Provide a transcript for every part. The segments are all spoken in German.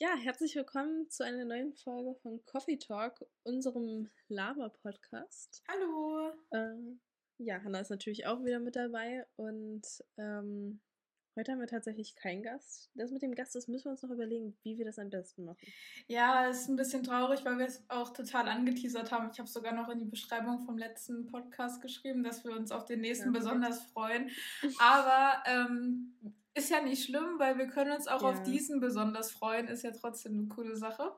Ja, herzlich willkommen zu einer neuen Folge von Coffee Talk, unserem Lava-Podcast. Hallo! Äh, ja, Hanna ist natürlich auch wieder mit dabei und ähm, heute haben wir tatsächlich keinen Gast. Das mit dem Gast, das müssen wir uns noch überlegen, wie wir das am besten machen. Ja, ist ein bisschen traurig, weil wir es auch total angeteasert haben. Ich habe sogar noch in die Beschreibung vom letzten Podcast geschrieben, dass wir uns auf den nächsten ja. besonders freuen. Aber ähm, ist ja nicht schlimm, weil wir können uns auch ja. auf diesen besonders freuen. Ist ja trotzdem eine coole Sache.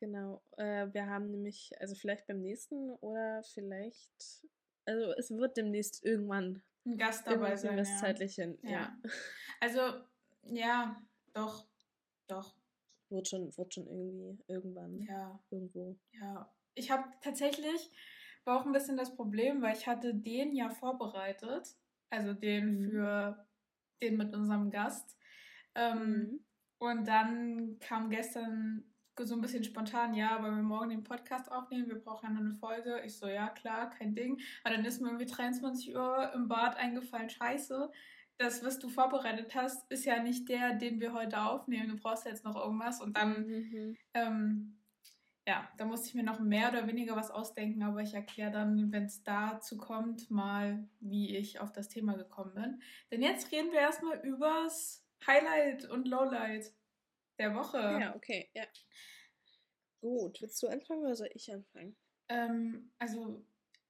Genau. Äh, wir haben nämlich, also vielleicht beim nächsten oder vielleicht, also es wird demnächst irgendwann ein Gast dabei sein. Das ja. zeitlich hin. Ja. ja. Also, ja, doch, doch. Wird schon, wird schon irgendwie, irgendwann. Ja. Irgendwo. Ja. Ich habe tatsächlich, war auch ein bisschen das Problem, weil ich hatte den ja vorbereitet. Also den mhm. für den mit unserem Gast. Ähm, mhm. Und dann kam gestern so ein bisschen spontan, ja, weil wir morgen den Podcast aufnehmen, wir brauchen ja noch eine Folge. Ich so, ja, klar, kein Ding. Aber dann ist mir irgendwie 23 Uhr im Bad eingefallen, scheiße. Das, was du vorbereitet hast, ist ja nicht der, den wir heute aufnehmen. Du brauchst jetzt noch irgendwas. Und dann mhm. ähm, ja, da musste ich mir noch mehr oder weniger was ausdenken, aber ich erkläre dann, wenn es dazu kommt, mal, wie ich auf das Thema gekommen bin. Denn jetzt reden wir erstmal übers Highlight und Lowlight der Woche. Ja, okay, ja. Gut, willst du anfangen oder soll ich anfangen? Ähm, also,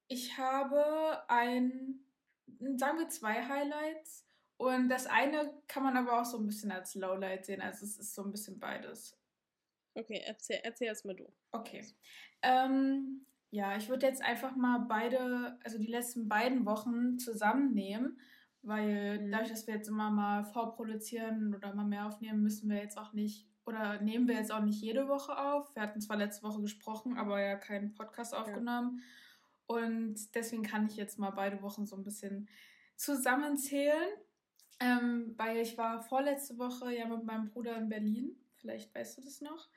ich habe ein, sagen wir zwei Highlights. Und das eine kann man aber auch so ein bisschen als Lowlight sehen. Also es ist so ein bisschen beides. Okay, erzähl, erzähl erst mal du. Okay. Ähm, ja, ich würde jetzt einfach mal beide, also die letzten beiden Wochen zusammennehmen, weil mhm. dadurch, dass wir jetzt immer mal vorproduzieren oder mal mehr aufnehmen, müssen wir jetzt auch nicht, oder nehmen wir jetzt auch nicht jede Woche auf. Wir hatten zwar letzte Woche gesprochen, aber ja keinen Podcast aufgenommen. Ja. Und deswegen kann ich jetzt mal beide Wochen so ein bisschen zusammenzählen. Ähm, weil ich war vorletzte Woche ja mit meinem Bruder in Berlin Vielleicht weißt du das noch.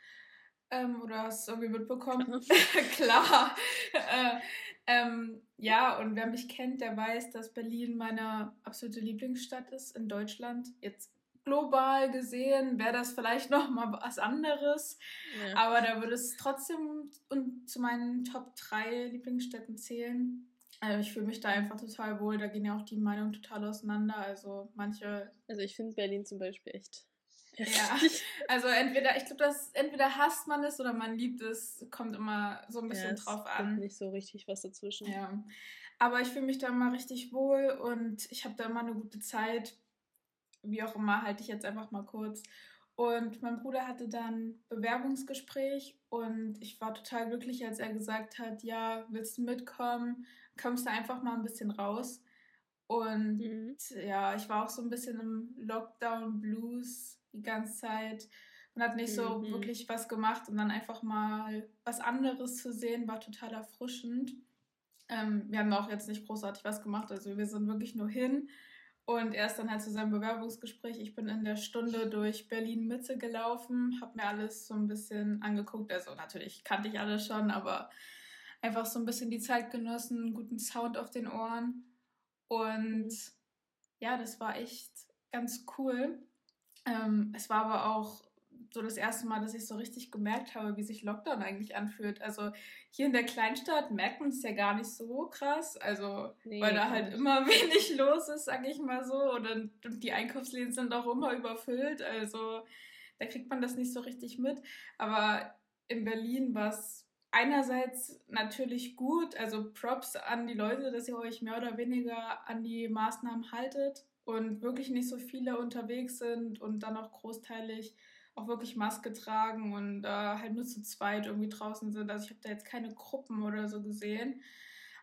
Ähm, oder hast du es irgendwie mitbekommen? Klar. äh, ähm, ja, und wer mich kennt, der weiß, dass Berlin meine absolute Lieblingsstadt ist in Deutschland. Jetzt global gesehen wäre das vielleicht noch mal was anderes, ja. aber da würde es trotzdem zu meinen Top 3 Lieblingsstädten zählen. Also ich fühle mich da einfach total wohl. Da gehen ja auch die Meinungen total auseinander. Also manche. Also ich finde Berlin zum Beispiel echt ja, also entweder, ich glaube, dass entweder hasst man es oder man liebt es, kommt immer so ein bisschen ja, drauf an. nicht so richtig was dazwischen. Ja. Aber ich fühle mich da immer richtig wohl und ich habe da immer eine gute Zeit. Wie auch immer, halte ich jetzt einfach mal kurz. Und mein Bruder hatte dann Bewerbungsgespräch und ich war total glücklich, als er gesagt hat, ja, willst du mitkommen? Kommst du einfach mal ein bisschen raus? Und mhm. ja, ich war auch so ein bisschen im Lockdown Blues die ganze Zeit und hat nicht so mhm. wirklich was gemacht und dann einfach mal was anderes zu sehen, war total erfrischend. Ähm, wir haben auch jetzt nicht großartig was gemacht, also wir sind wirklich nur hin und er ist dann halt zu seinem Bewerbungsgespräch. Ich bin in der Stunde durch Berlin Mitte gelaufen, habe mir alles so ein bisschen angeguckt. Also natürlich kannte ich alles schon, aber einfach so ein bisschen die Zeit genossen, guten Sound auf den Ohren. Und ja, das war echt ganz cool. Ähm, es war aber auch so das erste Mal, dass ich so richtig gemerkt habe, wie sich Lockdown eigentlich anfühlt. Also hier in der Kleinstadt merkt man es ja gar nicht so krass, also nee, weil da halt immer wenig los ist, sag ich mal so, und, und die Einkaufsläden sind auch immer überfüllt, also da kriegt man das nicht so richtig mit. Aber in Berlin war es einerseits natürlich gut, also Props an die Leute, dass ihr euch mehr oder weniger an die Maßnahmen haltet und wirklich nicht so viele unterwegs sind und dann auch großteilig auch wirklich Maske tragen und äh, halt nur zu zweit irgendwie draußen sind. Also ich habe da jetzt keine Gruppen oder so gesehen.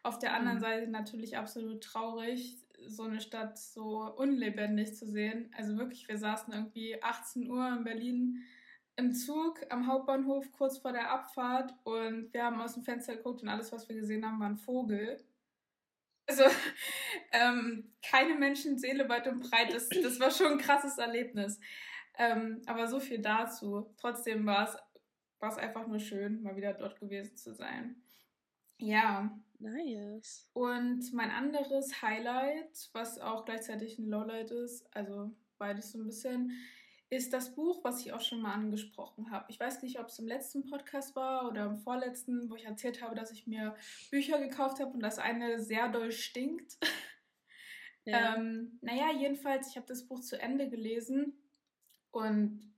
Auf der anderen mhm. Seite natürlich absolut traurig, so eine Stadt so unlebendig zu sehen. Also wirklich, wir saßen irgendwie 18 Uhr in Berlin im Zug am Hauptbahnhof kurz vor der Abfahrt und wir haben aus dem Fenster geguckt und alles, was wir gesehen haben, war ein Vogel. Also ähm, keine Menschenseele weit und breit. Das, das war schon ein krasses Erlebnis. Ähm, aber so viel dazu. Trotzdem war es, war es einfach nur schön, mal wieder dort gewesen zu sein. Ja. Nice. Und mein anderes Highlight, was auch gleichzeitig ein Lowlight ist, also beides so ein bisschen, ist das Buch, was ich auch schon mal angesprochen habe. Ich weiß nicht, ob es im letzten Podcast war oder im vorletzten, wo ich erzählt habe, dass ich mir Bücher gekauft habe und das eine sehr doll stinkt. Ja. ähm, naja, jedenfalls, ich habe das Buch zu Ende gelesen und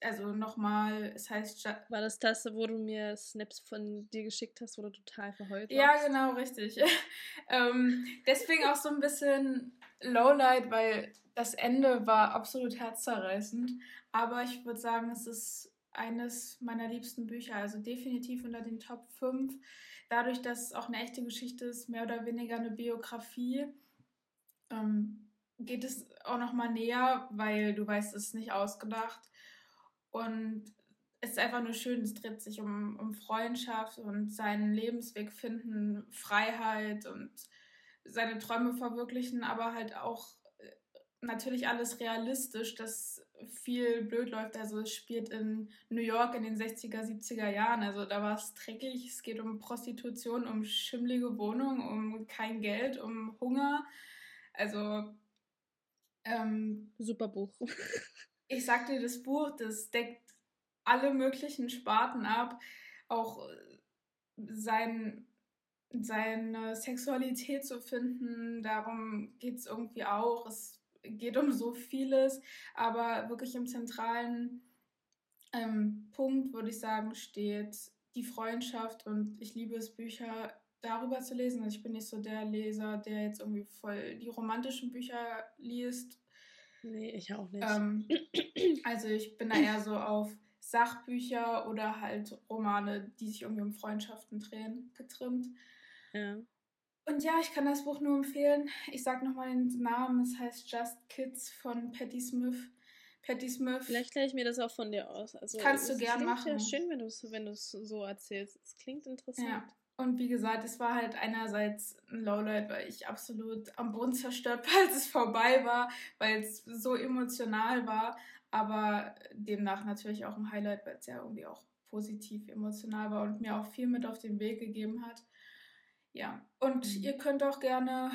also nochmal, es heißt. War das das, wo du mir Snaps von dir geschickt hast, wo du total verheult warst? Ja, genau, richtig. ähm, deswegen auch so ein bisschen Lowlight, weil das Ende war absolut herzzerreißend. Aber ich würde sagen, es ist eines meiner liebsten Bücher, also definitiv unter den Top 5. Dadurch, dass es auch eine echte Geschichte ist, mehr oder weniger eine Biografie, ähm, geht es auch nochmal näher, weil du weißt, es ist nicht ausgedacht. Und es ist einfach nur schön, es dreht sich um, um Freundschaft und seinen Lebensweg finden, Freiheit und seine Träume verwirklichen, aber halt auch äh, natürlich alles realistisch, dass viel blöd läuft. Also es spielt in New York in den 60er, 70er Jahren. Also da war es dreckig. Es geht um Prostitution, um schimmlige Wohnungen, um kein Geld, um Hunger. Also ähm, super Buch. ich sag dir, das Buch, das deckt alle möglichen Sparten ab. Auch sein seine Sexualität zu finden. Darum geht es irgendwie auch. Es geht um so vieles, aber wirklich im zentralen ähm, Punkt, würde ich sagen, steht die Freundschaft und ich liebe es, Bücher darüber zu lesen. Also ich bin nicht so der Leser, der jetzt irgendwie voll die romantischen Bücher liest. Nee, ich auch nicht. Ähm, also ich bin da eher so auf Sachbücher oder halt Romane, die sich irgendwie um Freundschaften drehen, getrimmt. Ja. Und ja, ich kann das Buch nur empfehlen. Ich sage nochmal den Namen. Es heißt Just Kids von Patti Smith. Patti Smith. Vielleicht kläre ich mir das auch von dir aus. Also, Kannst du gern machen. Ja schön, wenn du es wenn so erzählst. Es klingt interessant. Ja. Und wie gesagt, es war halt einerseits ein Lowlight, weil ich absolut am Boden zerstört war, als es vorbei war, weil es so emotional war. Aber demnach natürlich auch ein Highlight, weil es ja irgendwie auch positiv emotional war und mir auch viel mit auf den Weg gegeben hat. Ja, und mhm. ihr könnt auch gerne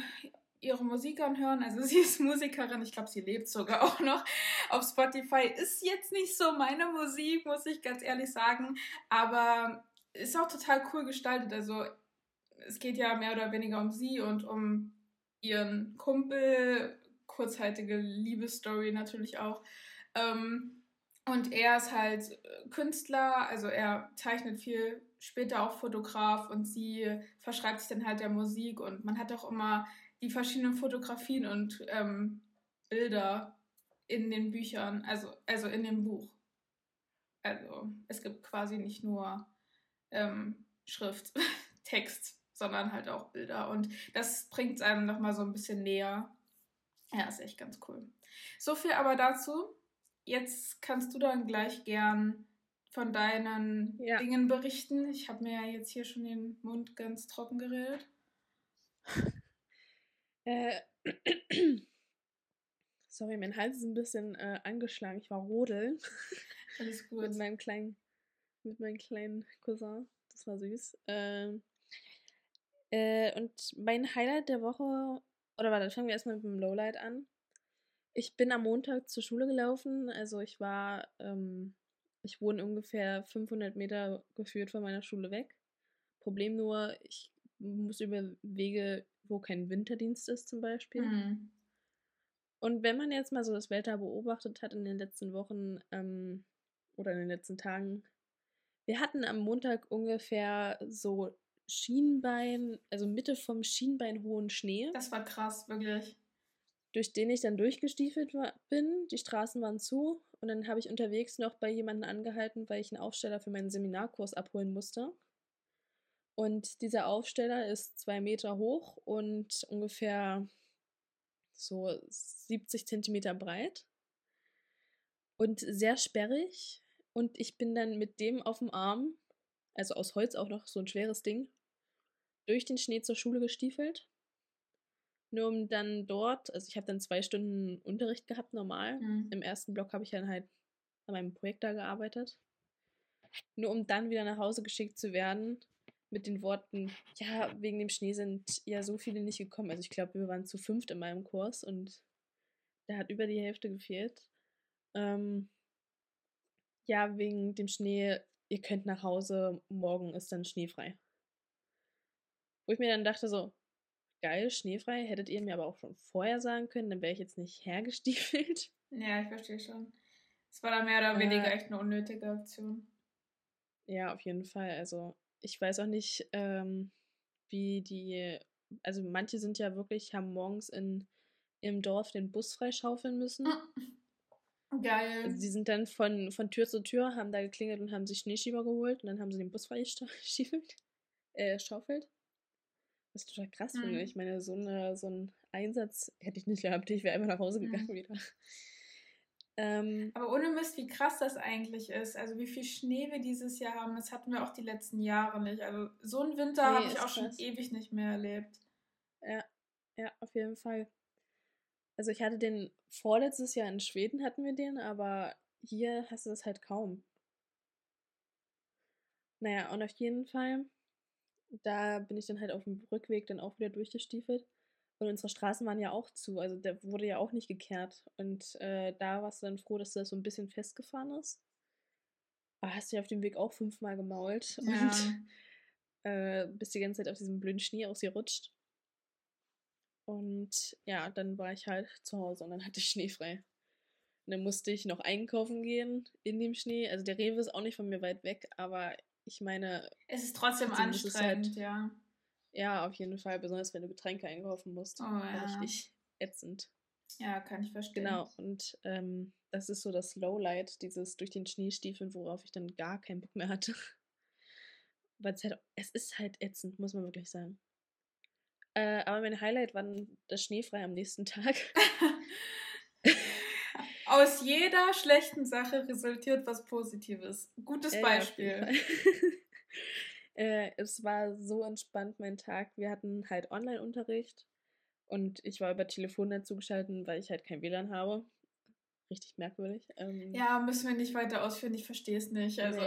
ihre Musik anhören. Also sie ist Musikerin, ich glaube, sie lebt sogar auch noch auf Spotify. Ist jetzt nicht so meine Musik, muss ich ganz ehrlich sagen, aber ist auch total cool gestaltet. Also es geht ja mehr oder weniger um sie und um ihren Kumpel, kurzhaltige Liebesstory natürlich auch. Ähm, und er ist halt Künstler, also er zeichnet viel später auch Fotograf und sie verschreibt sich dann halt der Musik und man hat auch immer die verschiedenen Fotografien und ähm, Bilder in den Büchern, also, also in dem Buch. Also es gibt quasi nicht nur ähm, Schrift, Text, sondern halt auch Bilder und das bringt es einem nochmal so ein bisschen näher. Ja, ist echt ganz cool. So viel aber dazu. Jetzt kannst du dann gleich gern von deinen ja. Dingen berichten. Ich habe mir ja jetzt hier schon den Mund ganz trocken geredet. Äh, sorry, mein Hals ist ein bisschen äh, angeschlagen. Ich war rodeln. Alles gut. mit meinem kleinen, mit meinem kleinen Cousin. Das war süß. Ähm, äh, und mein Highlight der Woche, oder warte, fangen wir erstmal mit dem Lowlight an. Ich bin am Montag zur Schule gelaufen. Also ich war ähm, ich wohne ungefähr 500 Meter geführt von meiner Schule weg. Problem nur, ich muss über Wege, wo kein Winterdienst ist zum Beispiel. Mhm. Und wenn man jetzt mal so das Wetter beobachtet hat in den letzten Wochen ähm, oder in den letzten Tagen, wir hatten am Montag ungefähr so Schienbein, also Mitte vom Schienbein hohen Schnee. Das war krass, wirklich. Durch den ich dann durchgestiefelt war, bin. Die Straßen waren zu und dann habe ich unterwegs noch bei jemandem angehalten, weil ich einen Aufsteller für meinen Seminarkurs abholen musste. Und dieser Aufsteller ist zwei Meter hoch und ungefähr so 70 Zentimeter breit und sehr sperrig. Und ich bin dann mit dem auf dem Arm, also aus Holz auch noch so ein schweres Ding, durch den Schnee zur Schule gestiefelt. Nur um dann dort, also ich habe dann zwei Stunden Unterricht gehabt, normal. Mhm. Im ersten Block habe ich dann halt an meinem Projekt da gearbeitet. Nur um dann wieder nach Hause geschickt zu werden mit den Worten, ja, wegen dem Schnee sind ja so viele nicht gekommen. Also ich glaube, wir waren zu fünft in meinem Kurs und da hat über die Hälfte gefehlt. ähm, ja, wegen dem Schnee, ihr könnt nach Hause, morgen ist dann schneefrei. Wo ich mir dann dachte, so, geil, schneefrei, hättet ihr mir aber auch schon vorher sagen können, dann wäre ich jetzt nicht hergestiefelt. Ja, ich verstehe schon. Es war dann mehr oder weniger äh, echt eine unnötige Aktion. Ja, auf jeden Fall. Also, ich weiß auch nicht, ähm, wie die, also manche sind ja wirklich, haben morgens in, im Dorf den Bus freischaufeln müssen. Geil. Also die sind dann von, von Tür zu Tür, haben da geklingelt und haben sich Schneeschieber geholt und dann haben sie den Bus freigeschaufelt. Äh, schaufelt. Was ich total krass mhm. finde. Ich meine, so, eine, so einen Einsatz hätte ich nicht gehabt. Ich wäre einfach nach Hause gegangen mhm. wieder. Ähm, Aber ohne Mist, wie krass das eigentlich ist. Also wie viel Schnee wir dieses Jahr haben, das hatten wir auch die letzten Jahre nicht. Also so einen Winter nee, habe ich auch krass. schon ewig nicht mehr erlebt. Ja, ja, auf jeden Fall. Also ich hatte den vorletztes Jahr in Schweden hatten wir den, aber hier hast du das halt kaum. Naja, und auf jeden Fall, da bin ich dann halt auf dem Rückweg dann auch wieder durchgestiefelt. Und unsere Straßen waren ja auch zu, also der wurde ja auch nicht gekehrt. Und äh, da warst du dann froh, dass das so ein bisschen festgefahren ist. Aber hast du ja auf dem Weg auch fünfmal gemault ja. und äh, bist die ganze Zeit auf diesem blöden Schnee ausgerutscht. Und ja, dann war ich halt zu Hause und dann hatte ich Schnee frei. Und dann musste ich noch einkaufen gehen in dem Schnee. Also der Rewe ist auch nicht von mir weit weg, aber ich meine. Es ist trotzdem anstrengend, halt, ja. Ja, auf jeden Fall, besonders wenn du Getränke einkaufen musst. Oh, ja. Richtig ätzend. Ja, kann ich verstehen. Genau, und ähm, das ist so das Lowlight, dieses durch den Schneestiefeln, worauf ich dann gar keinen Bock mehr hatte. Weil es halt, es ist halt ätzend, muss man wirklich sagen. Äh, aber mein Highlight war das Schneefrei am nächsten Tag. Aus jeder schlechten Sache resultiert was Positives. Gutes Beispiel. Äh, es war so entspannt, mein Tag. Wir hatten halt Online-Unterricht und ich war über Telefon dazu geschaltet, weil ich halt kein WLAN habe. Richtig merkwürdig. Ähm, ja, müssen wir nicht weiter ausführen, ich verstehe es nicht. Also,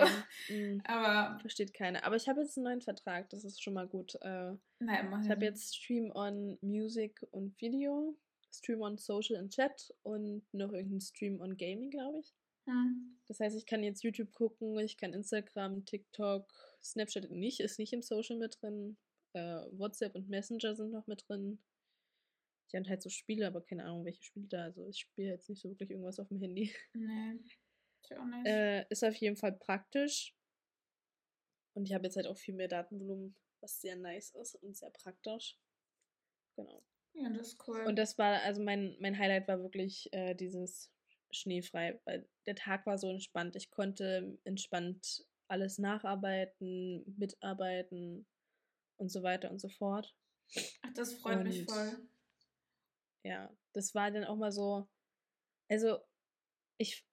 nee, aber versteht keiner. Aber ich habe jetzt einen neuen Vertrag, das ist schon mal gut. Äh, Nein, ich habe jetzt Stream on Music und Video, Stream on Social und Chat und noch irgendeinen Stream on Gaming, glaube ich. Hm. Das heißt, ich kann jetzt YouTube gucken, ich kann Instagram, TikTok, Snapchat nicht, ist nicht im Social mit drin. Äh, WhatsApp und Messenger sind noch mit drin. Ich habe halt so Spiele, aber keine Ahnung, welche Spiele da. Also ich spiele jetzt nicht so wirklich irgendwas auf dem Handy. Nee, ich auch nicht. Äh, ist auf jeden Fall praktisch. Und ich habe jetzt halt auch viel mehr Datenvolumen, was sehr nice ist und sehr praktisch. Genau. Ja, das ist cool. Und das war, also mein, mein Highlight war wirklich äh, dieses schneefrei, weil der Tag war so entspannt. Ich konnte entspannt alles nacharbeiten, mitarbeiten und so weiter und so fort. Ach, das freut und, mich voll. Ja, das war dann auch mal so, also ich,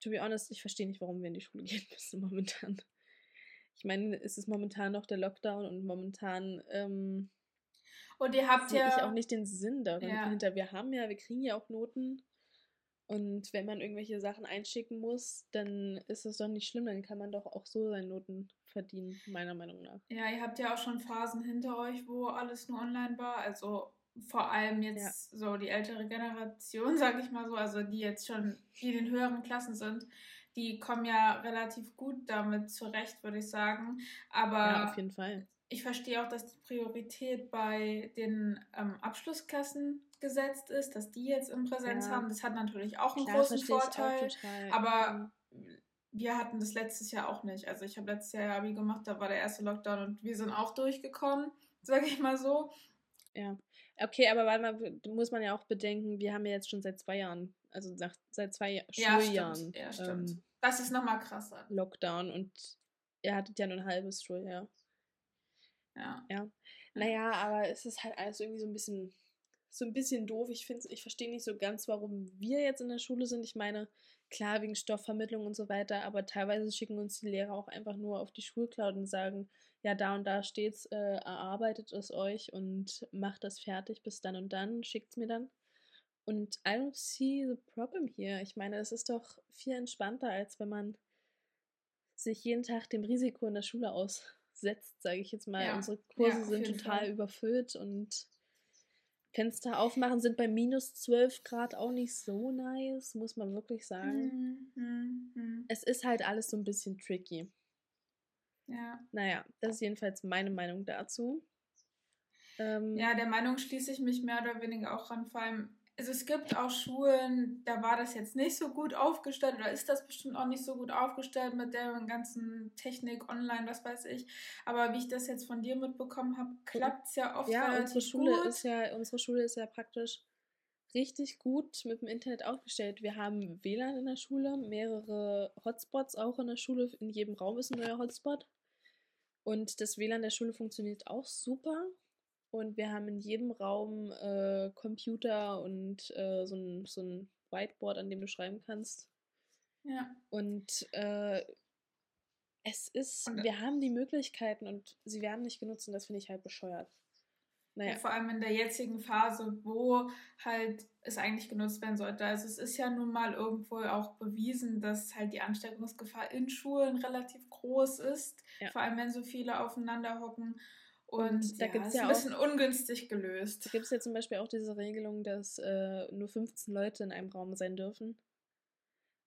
to be honest, ich verstehe nicht, warum wir in die Schule gehen müssen momentan. Ich meine, es ist momentan noch der Lockdown und momentan ähm, und ihr habt ja ich auch nicht den Sinn darin ja. hinter. Wir haben ja, wir kriegen ja auch Noten und wenn man irgendwelche Sachen einschicken muss, dann ist das doch nicht schlimm, dann kann man doch auch so seine Noten verdienen, meiner Meinung nach. Ja, ihr habt ja auch schon Phasen hinter euch, wo alles nur online war. Also vor allem jetzt ja. so die ältere Generation, sag ich mal so, also die jetzt schon in den höheren Klassen sind, die kommen ja relativ gut damit zurecht, würde ich sagen. Aber ja, auf jeden Fall. Ich verstehe auch, dass die Priorität bei den ähm, Abschlussklassen gesetzt ist, dass die jetzt in Präsenz ja. haben. Das hat natürlich auch einen Klar, großen Vorteil. Aber wir hatten das letztes Jahr auch nicht. Also ich habe letztes Jahr Abi gemacht, da war der erste Lockdown und wir sind auch durchgekommen, sage ich mal so. Ja. Okay, aber mal, muss man ja auch bedenken, wir haben ja jetzt schon seit zwei Jahren, also nach, seit zwei ja, Schuljahren. Stimmt. Ja, stimmt. Ähm, das ist nochmal krasser. Lockdown und ihr hattet ja nur ein halbes Schuljahr. Ja. Ja. Naja, aber es ist halt alles irgendwie so ein bisschen so ein bisschen doof. Ich finde, ich verstehe nicht so ganz, warum wir jetzt in der Schule sind. Ich meine, klar, wegen Stoffvermittlung und so weiter, aber teilweise schicken uns die Lehrer auch einfach nur auf die Schulcloud und sagen, ja, da und da steht's, äh, erarbeitet es euch und macht das fertig bis dann und dann, schickt's mir dann. Und I don't see the problem here. Ich meine, es ist doch viel entspannter, als wenn man sich jeden Tag dem Risiko in der Schule aussetzt, sage ich jetzt mal. Ja, Unsere Kurse ja, sind total Fall. überfüllt und Fenster aufmachen sind bei minus 12 Grad auch nicht so nice, muss man wirklich sagen. Mhm. Mhm. Es ist halt alles so ein bisschen tricky. Ja. Naja, das ist jedenfalls meine Meinung dazu. Ähm, Ja, der Meinung schließe ich mich mehr oder weniger auch ran. Vor allem, also es gibt auch Schulen, da war das jetzt nicht so gut aufgestellt oder ist das bestimmt auch nicht so gut aufgestellt mit der ganzen Technik online, was weiß ich. Aber wie ich das jetzt von dir mitbekommen habe, klappt es ja oft ja, relativ unsere Schule gut. ist ja, unsere Schule ist ja praktisch richtig gut mit dem Internet aufgestellt. Wir haben WLAN in der Schule, mehrere Hotspots auch in der Schule. In jedem Raum ist ein neuer Hotspot. Und das WLAN der Schule funktioniert auch super. Und wir haben in jedem Raum äh, Computer und äh, so, ein, so ein Whiteboard, an dem du schreiben kannst. ja. Und äh, es ist, Und- wir haben die Möglichkeiten und sie werden nicht genutzt und das finde ich halt bescheuert. Naja, Ja, vor allem in der jetzigen Phase, wo halt es eigentlich genutzt werden sollte. Also es ist ja nun mal irgendwo auch bewiesen, dass halt die Ansteckungsgefahr in Schulen relativ groß ist. Ja. Vor allem wenn so viele aufeinander hocken. Und, Und da ja, gibt's ist ja ein bisschen ungünstig gelöst. Da gibt es ja zum Beispiel auch diese Regelung, dass äh, nur 15 Leute in einem Raum sein dürfen.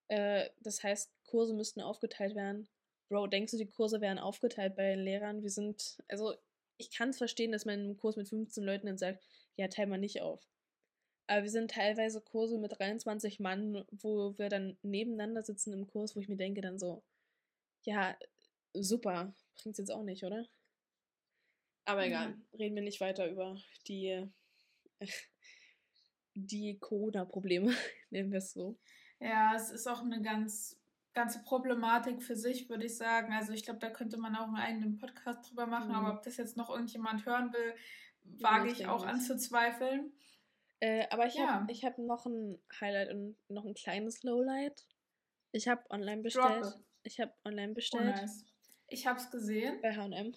Äh, das heißt, Kurse müssten aufgeteilt werden. Bro, denkst du, die Kurse wären aufgeteilt bei den Lehrern? Wir sind, also ich kann es verstehen, dass man in einem Kurs mit 15 Leuten dann sagt, ja, teil mal nicht auf. Aber wir sind teilweise Kurse mit 23 Mann, wo wir dann nebeneinander sitzen im Kurs, wo ich mir denke dann so, ja, super, bringt's jetzt auch nicht, oder? Aber egal, Mhm. reden wir nicht weiter über die, die Corona-Probleme, nennen wir es so. Ja, es ist auch eine ganz ganze Problematik für sich, würde ich sagen. Also ich glaube, da könnte man auch einen eigenen Podcast drüber machen, Mhm. aber ob das jetzt noch irgendjemand hören will, wage ich ich denke auch anzuzweifeln. Äh, aber ich Ja. habe ich hab noch ein Highlight und noch ein kleines Lowlight. Ich habe online bestellt. Droppe. Ich habe online Oh, bestellt nice. Ich habe es gesehen. bei H&M.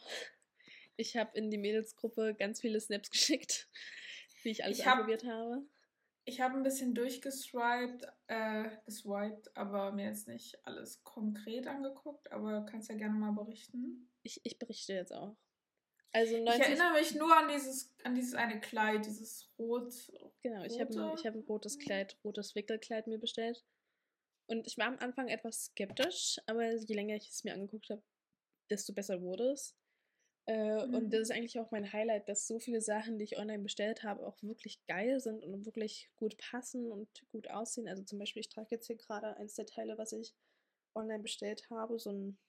Ich habe in die Mädelsgruppe ganz viele Snaps geschickt, wie ich alles Ich hab- ausprobiert habe. Ich habe ein bisschen durchgeswiped, äh, geswiped, aber mir jetzt nicht alles konkret angeguckt, aber kannst ja gerne mal berichten. Ich, ich berichte jetzt auch. Also Ich 90, erinnere mich nur an dieses, an dieses eine Kleid, dieses Rot. Genau, ich habe ein, ich hab ein rotes Kleid, rotes Wickelkleid mir bestellt. Und ich war am Anfang etwas skeptisch, aber je länger ich es mir angeguckt habe, desto besser wurde es. Äh, Und Mhm. das ist eigentlich auch mein Highlight, dass so viele Sachen, die ich online bestellt habe, auch wirklich geil sind und wirklich gut passen und gut aussehen. Also zum Beispiel, ich trage jetzt hier gerade eins der Teile, was ich online bestellt habe, so ein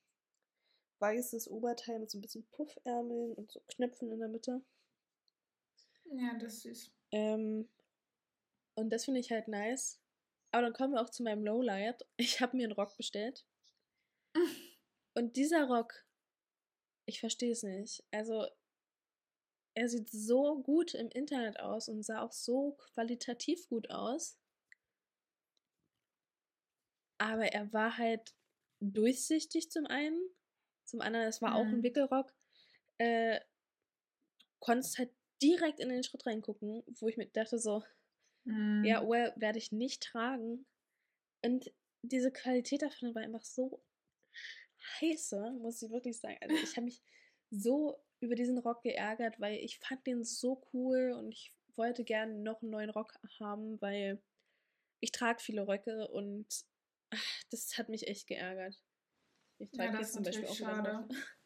weißes Oberteil mit so ein bisschen Puffärmeln und so Knöpfen in der Mitte. Ja, das ist süß. Ähm, und das finde ich halt nice. Aber dann kommen wir auch zu meinem Lowlight. Ich habe mir einen Rock bestellt. Und dieser Rock, ich verstehe es nicht. Also, er sieht so gut im Internet aus und sah auch so qualitativ gut aus. Aber er war halt durchsichtig zum einen. Zum anderen, es war auch ein Mhm. Wickelrock. Äh, konntest halt direkt in den Schritt reingucken, wo ich mir dachte so, Mhm. ja, well, werde ich nicht tragen. Und diese Qualität davon war einfach so scheiße, muss ich wirklich sagen. Also ich habe mich so über diesen Rock geärgert, weil ich fand den so cool und ich wollte gerne noch einen neuen Rock haben, weil ich trage viele Röcke und ach, das hat mich echt geärgert. Ich Ja, trage das jetzt zum Beispiel auch schade.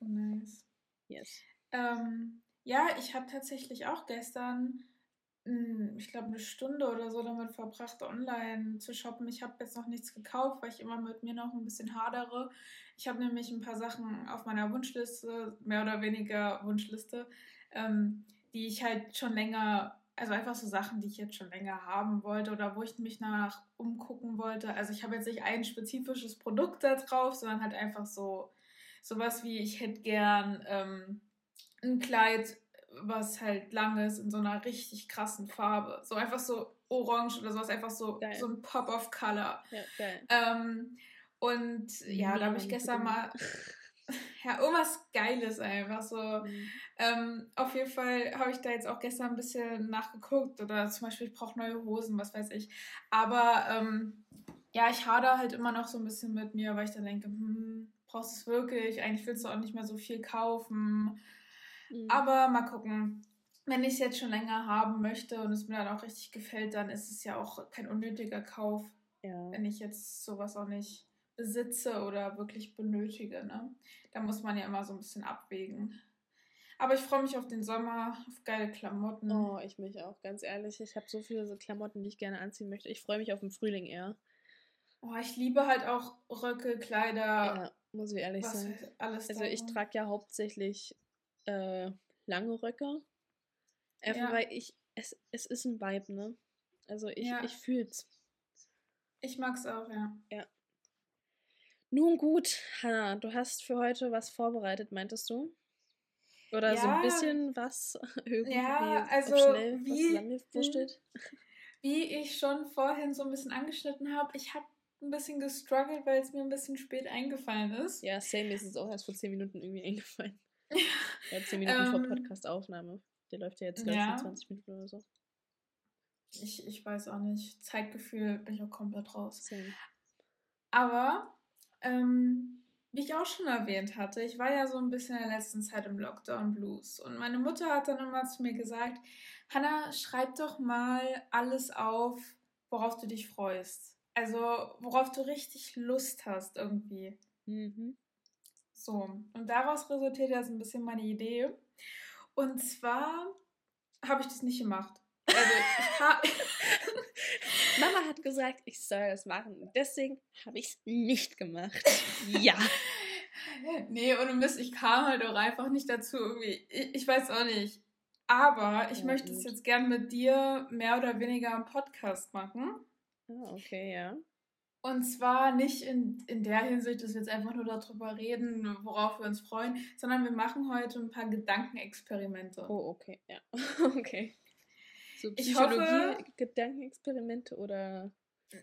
So nice. Yes. Ähm, ja, ich habe tatsächlich auch gestern, ich glaube, eine Stunde oder so damit verbracht, online zu shoppen. Ich habe jetzt noch nichts gekauft, weil ich immer mit mir noch ein bisschen hadere. Ich habe nämlich ein paar Sachen auf meiner Wunschliste, mehr oder weniger Wunschliste, ähm, die ich halt schon länger, also einfach so Sachen, die ich jetzt schon länger haben wollte oder wo ich mich nach umgucken wollte. Also ich habe jetzt nicht ein spezifisches Produkt da drauf, sondern halt einfach so sowas wie, ich hätte gern ähm, ein Kleid, was halt lang ist, in so einer richtig krassen Farbe. So einfach so orange oder sowas, einfach so, Geil. so ein Pop of Color. Ja, geil. Ähm, und ja, da habe ich gestern mal, ja, irgendwas Geiles einfach so. Mhm. Ähm, auf jeden Fall habe ich da jetzt auch gestern ein bisschen nachgeguckt oder zum Beispiel, ich brauche neue Hosen, was weiß ich. Aber ähm, ja, ich hader halt immer noch so ein bisschen mit mir, weil ich dann denke, hm, brauchst du es wirklich? Eigentlich willst du auch nicht mehr so viel kaufen. Mhm. Aber mal gucken. wenn ich es jetzt schon länger haben möchte und es mir dann auch richtig gefällt, dann ist es ja auch kein unnötiger Kauf, Ja. wenn ich jetzt sowas auch nicht besitze oder wirklich benötige. Ne? Da muss man ja immer so ein bisschen abwägen. Aber ich freue mich auf den Sommer, auf geile Klamotten. Oh, ich mich auch, ganz ehrlich. Ich habe so viele so Klamotten, die ich gerne anziehen möchte. Ich freue mich auf den Frühling eher. Oh, ich liebe halt auch Röcke, Kleider, Ja, muss ich ehrlich sagen. alles Also ich trage ja hauptsächlich äh, lange Röcke. Einfach Ja. weil ich, es, es ist ein Vibe, ne? Also ich, Ja. ich fühl's. Ich mag's auch, ja. Nun gut, Hannah, du hast für heute was vorbereitet, meintest du? Oder so ein Ja. bisschen was irgendwie Ja, also schnell was wie- zusammengewurschtelt? Wie ich schon vorhin so ein bisschen angeschnitten habe, ich habe ein bisschen gestruggelt, weil es mir ein bisschen spät eingefallen ist. Ja, same, ist es auch erst vor 10 Minuten irgendwie eingefallen. Ja, 10 Minuten vor Ähm, Podcast-Aufnahme. Der läuft ja jetzt, glaube ich, ja. schon 20 Minuten oder so. Ich, ich weiß auch nicht. Zeitgefühl bin ich auch komplett raus. Same. Aber, ähm, wie ich auch schon erwähnt hatte, ich war ja so ein bisschen in der letzten Zeit im Lockdown Blues. Und meine Mutter hat dann immer zu mir gesagt, Hannah, schreib doch mal alles auf, worauf du dich freust. Also, worauf du richtig Lust hast irgendwie. Mhm. So, und daraus resultiert ja so ein bisschen meine Idee. Und zwar habe ich das nicht gemacht. Also, ich habe. Mama hat gesagt, ich soll das machen. Deswegen habe ich es nicht gemacht. Ja. nee, ohne Mist, ich kam halt auch einfach nicht dazu irgendwie. Ich, ich weiß auch nicht. Aber ich Ja, möchte es jetzt gern mit dir mehr oder weniger im Podcast machen. Ah, okay, ja. Und zwar nicht in, in der Hinsicht, dass wir jetzt einfach nur darüber reden, worauf wir uns freuen, sondern wir machen heute ein paar Gedankenexperimente. Oh, okay, ja. Okay. So Ich hoffe- Psychologie, Gedankenexperimente oder.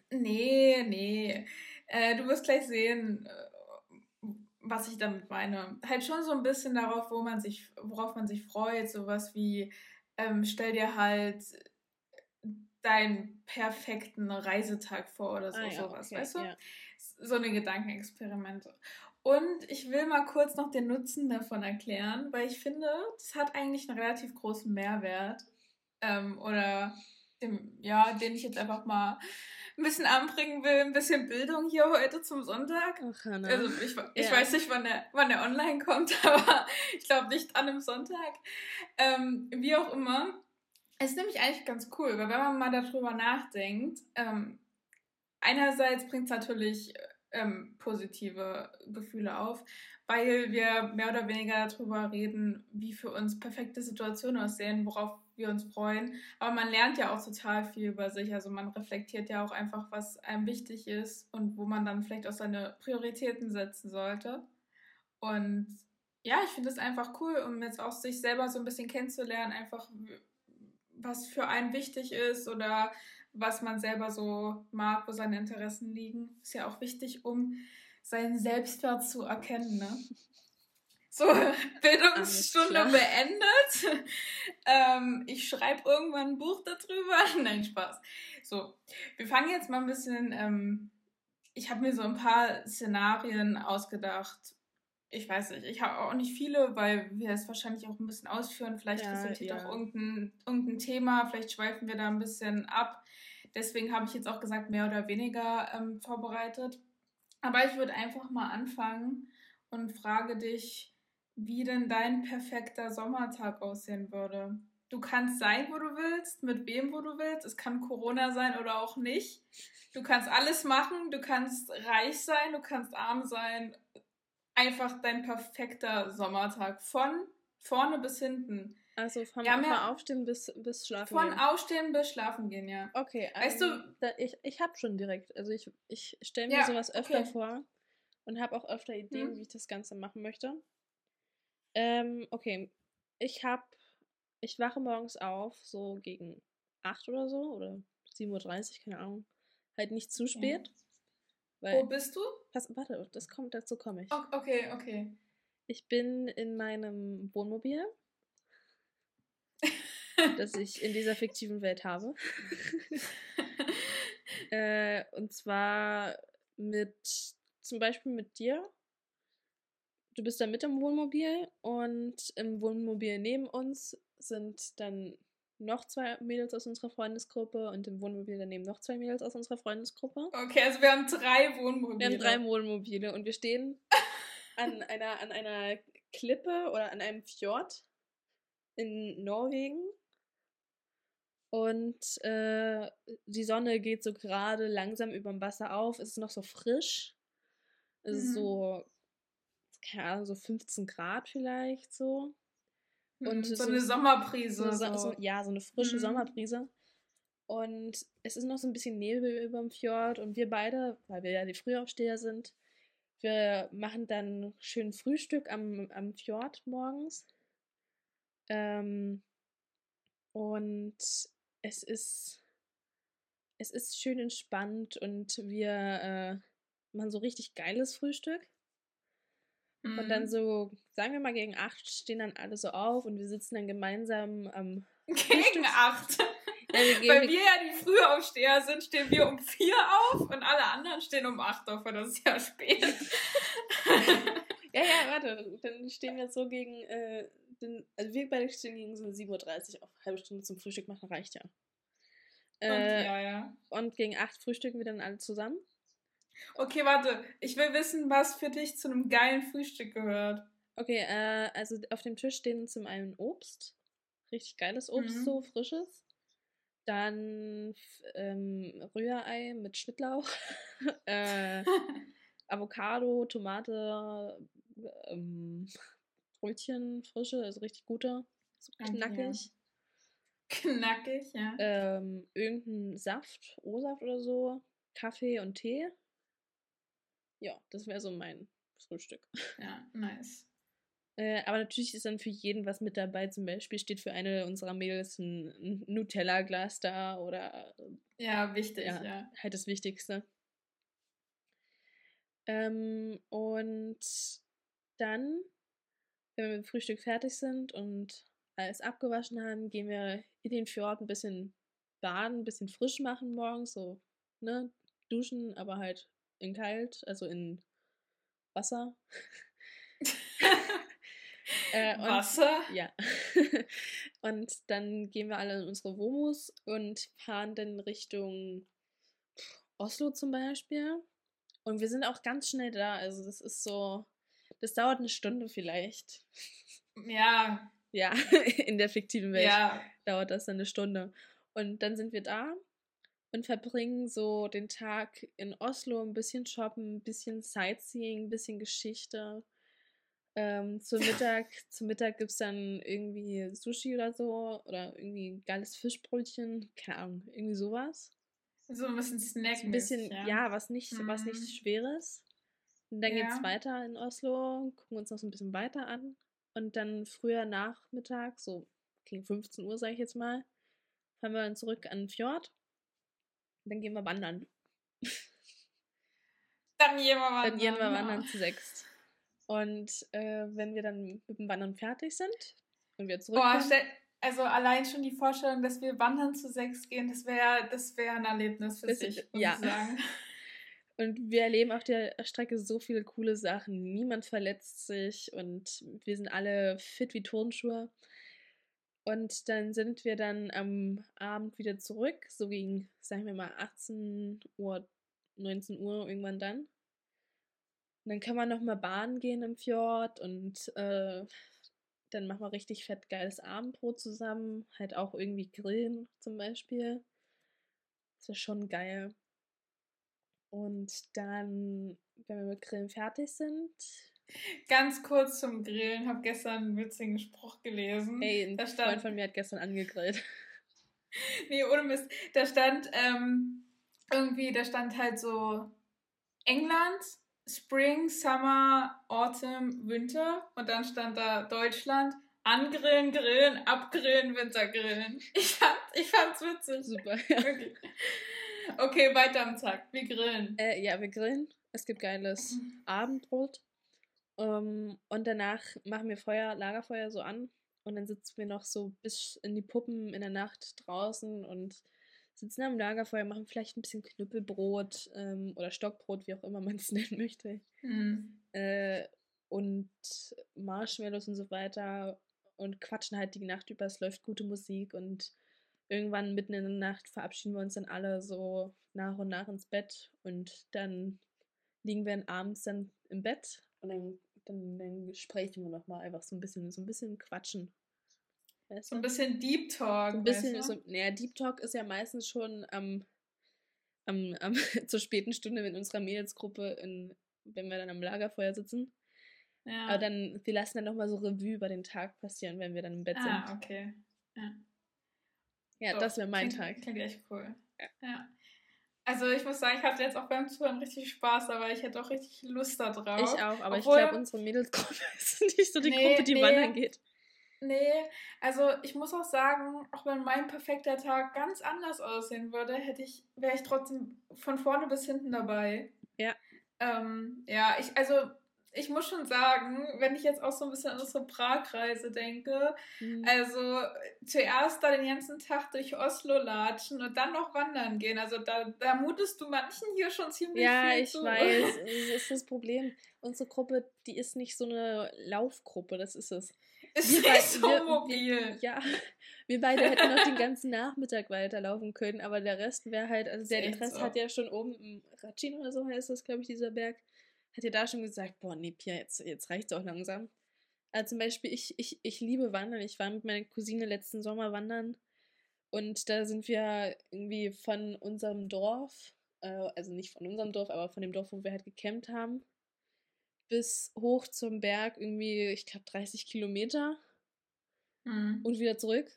Nee, nee. Äh, du wirst gleich sehen, äh, was ich damit meine. Halt schon so ein bisschen darauf, wo man sich, worauf man sich freut. Sowas wie, ähm, stell dir halt deinen perfekten Reisetag vor oder so, Ah, ja, sowas, okay, weißt du? ja. So eine Gedankenexperimente. Und ich will mal kurz noch den Nutzen davon erklären, weil ich finde, das hat eigentlich einen relativ großen Mehrwert. Ähm, oder dem, ja, den ich jetzt einfach mal ein bisschen anbringen will. Ein bisschen Bildung hier heute zum Sonntag. Ach. Also ich, ich Ja. weiß nicht, wann der, wann der online kommt, aber ich glaube nicht an einem Sonntag. Ähm, wie auch immer. Es ist nämlich eigentlich ganz cool, weil wenn man mal darüber nachdenkt, ähm, einerseits bringt es natürlich ähm, positive Gefühle auf, weil wir mehr oder weniger darüber reden, wie für uns perfekte Situationen aussehen, worauf wir uns freuen. Aber man lernt ja auch total viel über sich. Also man reflektiert ja auch einfach, was einem wichtig ist und wo man dann vielleicht auch seine Prioritäten setzen sollte. Und ja, ich finde es einfach cool, um jetzt auch sich selber so ein bisschen kennenzulernen, einfach was für einen wichtig ist oder was man selber so mag, wo seine Interessen liegen. Ist ja auch wichtig, um seinen Selbstwert zu erkennen. Ne? So, Bildungsstunde beendet. ähm, ich schreibe irgendwann ein Buch darüber. Nein, Spaß. So, wir fangen jetzt mal ein bisschen. Ähm, ich habe mir so ein paar Szenarien ausgedacht. Ich weiß nicht, ich habe auch nicht viele, weil wir es wahrscheinlich auch ein bisschen ausführen. Vielleicht Ja, resultiert ja. auch irgendein, irgendein Thema, vielleicht schweifen wir da ein bisschen ab. Deswegen habe ich jetzt auch gesagt, mehr oder weniger ähm, vorbereitet. Aber ich würde einfach mal anfangen und frage dich, wie denn dein perfekter Sommertag aussehen würde. Du kannst sein, wo du willst, mit wem, wo du willst. Es kann Corona sein oder auch nicht. Du kannst alles machen. Du kannst reich sein, du kannst arm sein. Einfach dein perfekter Sommertag. Von vorne bis hinten. Also vom ja- Aufstehen bis, bis Schlafen. Von gehen. Aufstehen bis Schlafen gehen, ja. Okay, Weißt also, du- da, ich, ich habe schon direkt, also ich, ich stelle mir Ja, sowas öfter okay. vor und habe auch öfter Ideen, Hm. wie ich das Ganze machen möchte. Ähm, okay, ich habe, ich wache morgens auf, so gegen 8 oder so, oder 7.30 Uhr, keine Ahnung. Halt nicht zu spät. Wo bist du? pass, warte, das kommt, dazu komme ich. Okay, okay. Ich bin in meinem Wohnmobil, das ich in dieser fiktiven Welt habe. äh, und zwar mit, zum Beispiel mit dir. du bist dann mit im Wohnmobil und im Wohnmobil neben uns sind dann noch zwei Mädels aus unserer Freundesgruppe und im Wohnmobil daneben noch zwei Mädels aus unserer Freundesgruppe. Okay, also wir haben drei Wohnmobile. Wir haben drei Wohnmobile und wir stehen an einer, an einer Klippe oder an einem Fjord in Norwegen. Und äh, die Sonne geht so gerade langsam über dem Wasser auf. Es ist noch so frisch. Es mhm. ist so, keine Ahnung, so 15 Grad vielleicht so. Und mhm, so, so eine Sommerbrise. So, so. ja, so eine frische mhm. Sommerbrise. Und es ist noch so ein bisschen Nebel über dem Fjord. Und wir beide, weil wir ja die Frühaufsteher sind, wir machen dann schön Frühstück am, am Fjord morgens. Ähm, und es ist, es ist schön entspannt und wir äh, machen so richtig geiles Frühstück. Mhm. Und dann mhm. so, sagen wir mal, gegen acht stehen dann alle so auf und wir sitzen dann gemeinsam am. Gegen acht? Ja, wir Weil wir ja die Frühaufsteher sind, stehen wir um vier auf und alle anderen stehen um acht auf, weil das ist ja spät. ja, ja, warte, dann stehen wir so gegen, äh, den, also wir beide stehen gegen so 7.30 Uhr auf, halbe Stunde zum Frühstück machen reicht ja. Äh, und, ja, ja. Und gegen acht frühstücken wir dann alle zusammen. Okay, warte. Ich will wissen, was für dich zu einem geilen Frühstück gehört. Okay, äh, also auf dem Tisch stehen zum einen Obst. Richtig geiles Obst, mhm. so frisches. Dann ähm, Rührei mit Schnittlauch. äh, Avocado, Tomate, ähm, Brötchen, frische, also richtig gute. So knackig. Knackig, ja. Ähm, irgendein Saft, O-Saft oder so. Kaffee und Tee ja, das wäre so mein Frühstück. Ja, nice. Äh, aber natürlich ist dann für jeden was mit dabei. Zum Beispiel steht für eine unserer Mädels ein, Nutella-Glas da oder. Ja, wichtig, ja. ja. Halt das Wichtigste. Ähm, und dann, wenn wir mit dem Frühstück fertig sind und alles abgewaschen haben, gehen wir in den Fjord ein bisschen baden, ein bisschen frisch machen morgens, so, ne, duschen, aber halt in kalt, also in Wasser. äh, Wasser? Ja. und dann gehen wir alle in unsere Womus und fahren dann Richtung Oslo zum Beispiel. Und wir sind auch ganz schnell da. Also das ist so, das dauert eine Stunde vielleicht. Ja. Ja, in der fiktiven Welt ja. dauert das dann eine Stunde. Und dann sind wir da und verbringen so den Tag in Oslo ein bisschen shoppen, ein bisschen Sightseeing, ein bisschen Geschichte. Ähm, zum Mittag, zum Mittag gibt es dann irgendwie Sushi oder so oder irgendwie ein geiles Fischbrötchen, keine Ahnung, irgendwie sowas. So ein bisschen Snack. Ein bisschen, ja. ja, was nicht, mhm. was nicht Schweres. Und dann ja. es weiter in Oslo, gucken uns noch so ein bisschen weiter an. Und dann früher Nachmittag, so gegen 15 Uhr, sage ich jetzt mal, fahren wir dann zurück an den Fjord dann gehen wir wandern. Dann gehen wir wandern. Dann gehen wir wandern zu sechst. Und äh, wenn wir dann mit dem Wandern fertig sind und wir zurückkommen... Boah, also allein schon die Vorstellung, dass wir wandern zu sechs gehen, das wäre das wär ein Erlebnis für das, sich, muss ja. ich sagen. Und wir erleben auf der Strecke so viele coole Sachen. Niemand verletzt sich und wir sind alle fit wie Turnschuhe. Und dann sind wir dann am Abend wieder zurück, so gegen, sagen wir mal, 18 Uhr, 19 Uhr irgendwann dann. Und dann kann man nochmal baden gehen im Fjord und äh, dann machen wir richtig fett geiles Abendbrot zusammen. Halt auch irgendwie grillen zum Beispiel. Das ist schon geil. Und dann, wenn wir mit Grillen fertig sind, Ganz kurz zum Grillen. Habe gestern einen witzigen Spruch gelesen. Ey, ein da stand, Freund von mir hat gestern angegrillt. nee, ohne Mist. Da stand ähm, irgendwie, da stand halt so England, Spring, Summer, Autumn, Winter. Und dann stand da Deutschland, angrillen, grillen, abgrillen, Wintergrillen. Ich, fand, ich fand's witzig. Super, ja. Wirklich. Okay, weiter am Tag. Wir grillen. Äh, ja, wir grillen. Es gibt geiles mhm. Abendbrot. Um, ähm, und danach machen wir Feuer, Lagerfeuer so an und dann sitzen wir noch so bis in die Puppen in der Nacht draußen und sitzen am Lagerfeuer, machen vielleicht ein bisschen Knüppelbrot ähm, oder Stockbrot, wie auch immer man es nennen möchte. Mhm. Äh, und Marshmallows und so weiter und quatschen halt die Nacht über. Es läuft gute Musik und irgendwann mitten in der Nacht verabschieden wir uns dann alle so nach und nach ins Bett und dann liegen wir dann abends dann im Bett und dann, dann, dann sprechen wir nochmal einfach so ein bisschen, so ein bisschen quatschen. Weißt so ein bisschen Deep Talk. So ein bisschen, weißt du? so, naja, Deep Talk ist ja meistens schon am, am, am zur späten Stunde in unserer Mädelsgruppe, in, wenn wir dann am Lagerfeuer sitzen. Ja. Aber dann, wir lassen dann nochmal so Revue über den Tag passieren, wenn wir dann im Bett sind. Ah, okay. Ja, ja so, das wäre mein klingt, Tag. Klingt echt cool. Ja. ja. Also ich muss sagen, ich hatte jetzt auch beim Zuhören richtig Spaß, aber ich hätte auch richtig Lust da drauf. Ich auch, aber Obwohl, ich glaube, unsere Mädelsgruppe ist nicht so die nee, Gruppe, die nee, wandern geht. Nee, also ich muss auch sagen, auch wenn mein perfekter Tag ganz anders aussehen würde, hätte ich, wäre ich trotzdem von vorne bis hinten dabei. Ja. Ähm, ja, ich, also ich muss schon sagen, wenn ich jetzt auch so ein bisschen an unsere Pragreise denke, mhm. also zuerst da den ganzen Tag durch Oslo latschen und dann noch wandern gehen. Also da, da mutest du manchen hier schon ziemlich ja, viel ich zu. weiß. Das ist das Problem. Unsere Gruppe, die ist nicht so eine Laufgruppe, das ist es. Ist wir nicht so wir, mobil. Ja, wir beide hätten noch den ganzen Nachmittag weiterlaufen können, aber der Rest wäre halt, also der Rest so. hat ja schon oben, Ratschin oder so heißt das, glaube ich, dieser Berg hat ihr da schon gesagt, boah, nee, Pia, jetzt, jetzt reicht es auch langsam. Also zum Beispiel, ich, ich, ich liebe Wandern. Ich war mit meiner Cousine letzten Sommer wandern und da sind wir irgendwie von unserem Dorf, äh, also nicht von unserem Dorf, aber von dem Dorf, wo wir halt gecampt haben, bis hoch zum Berg irgendwie, ich glaube, 30 Kilometer mhm. und wieder zurück.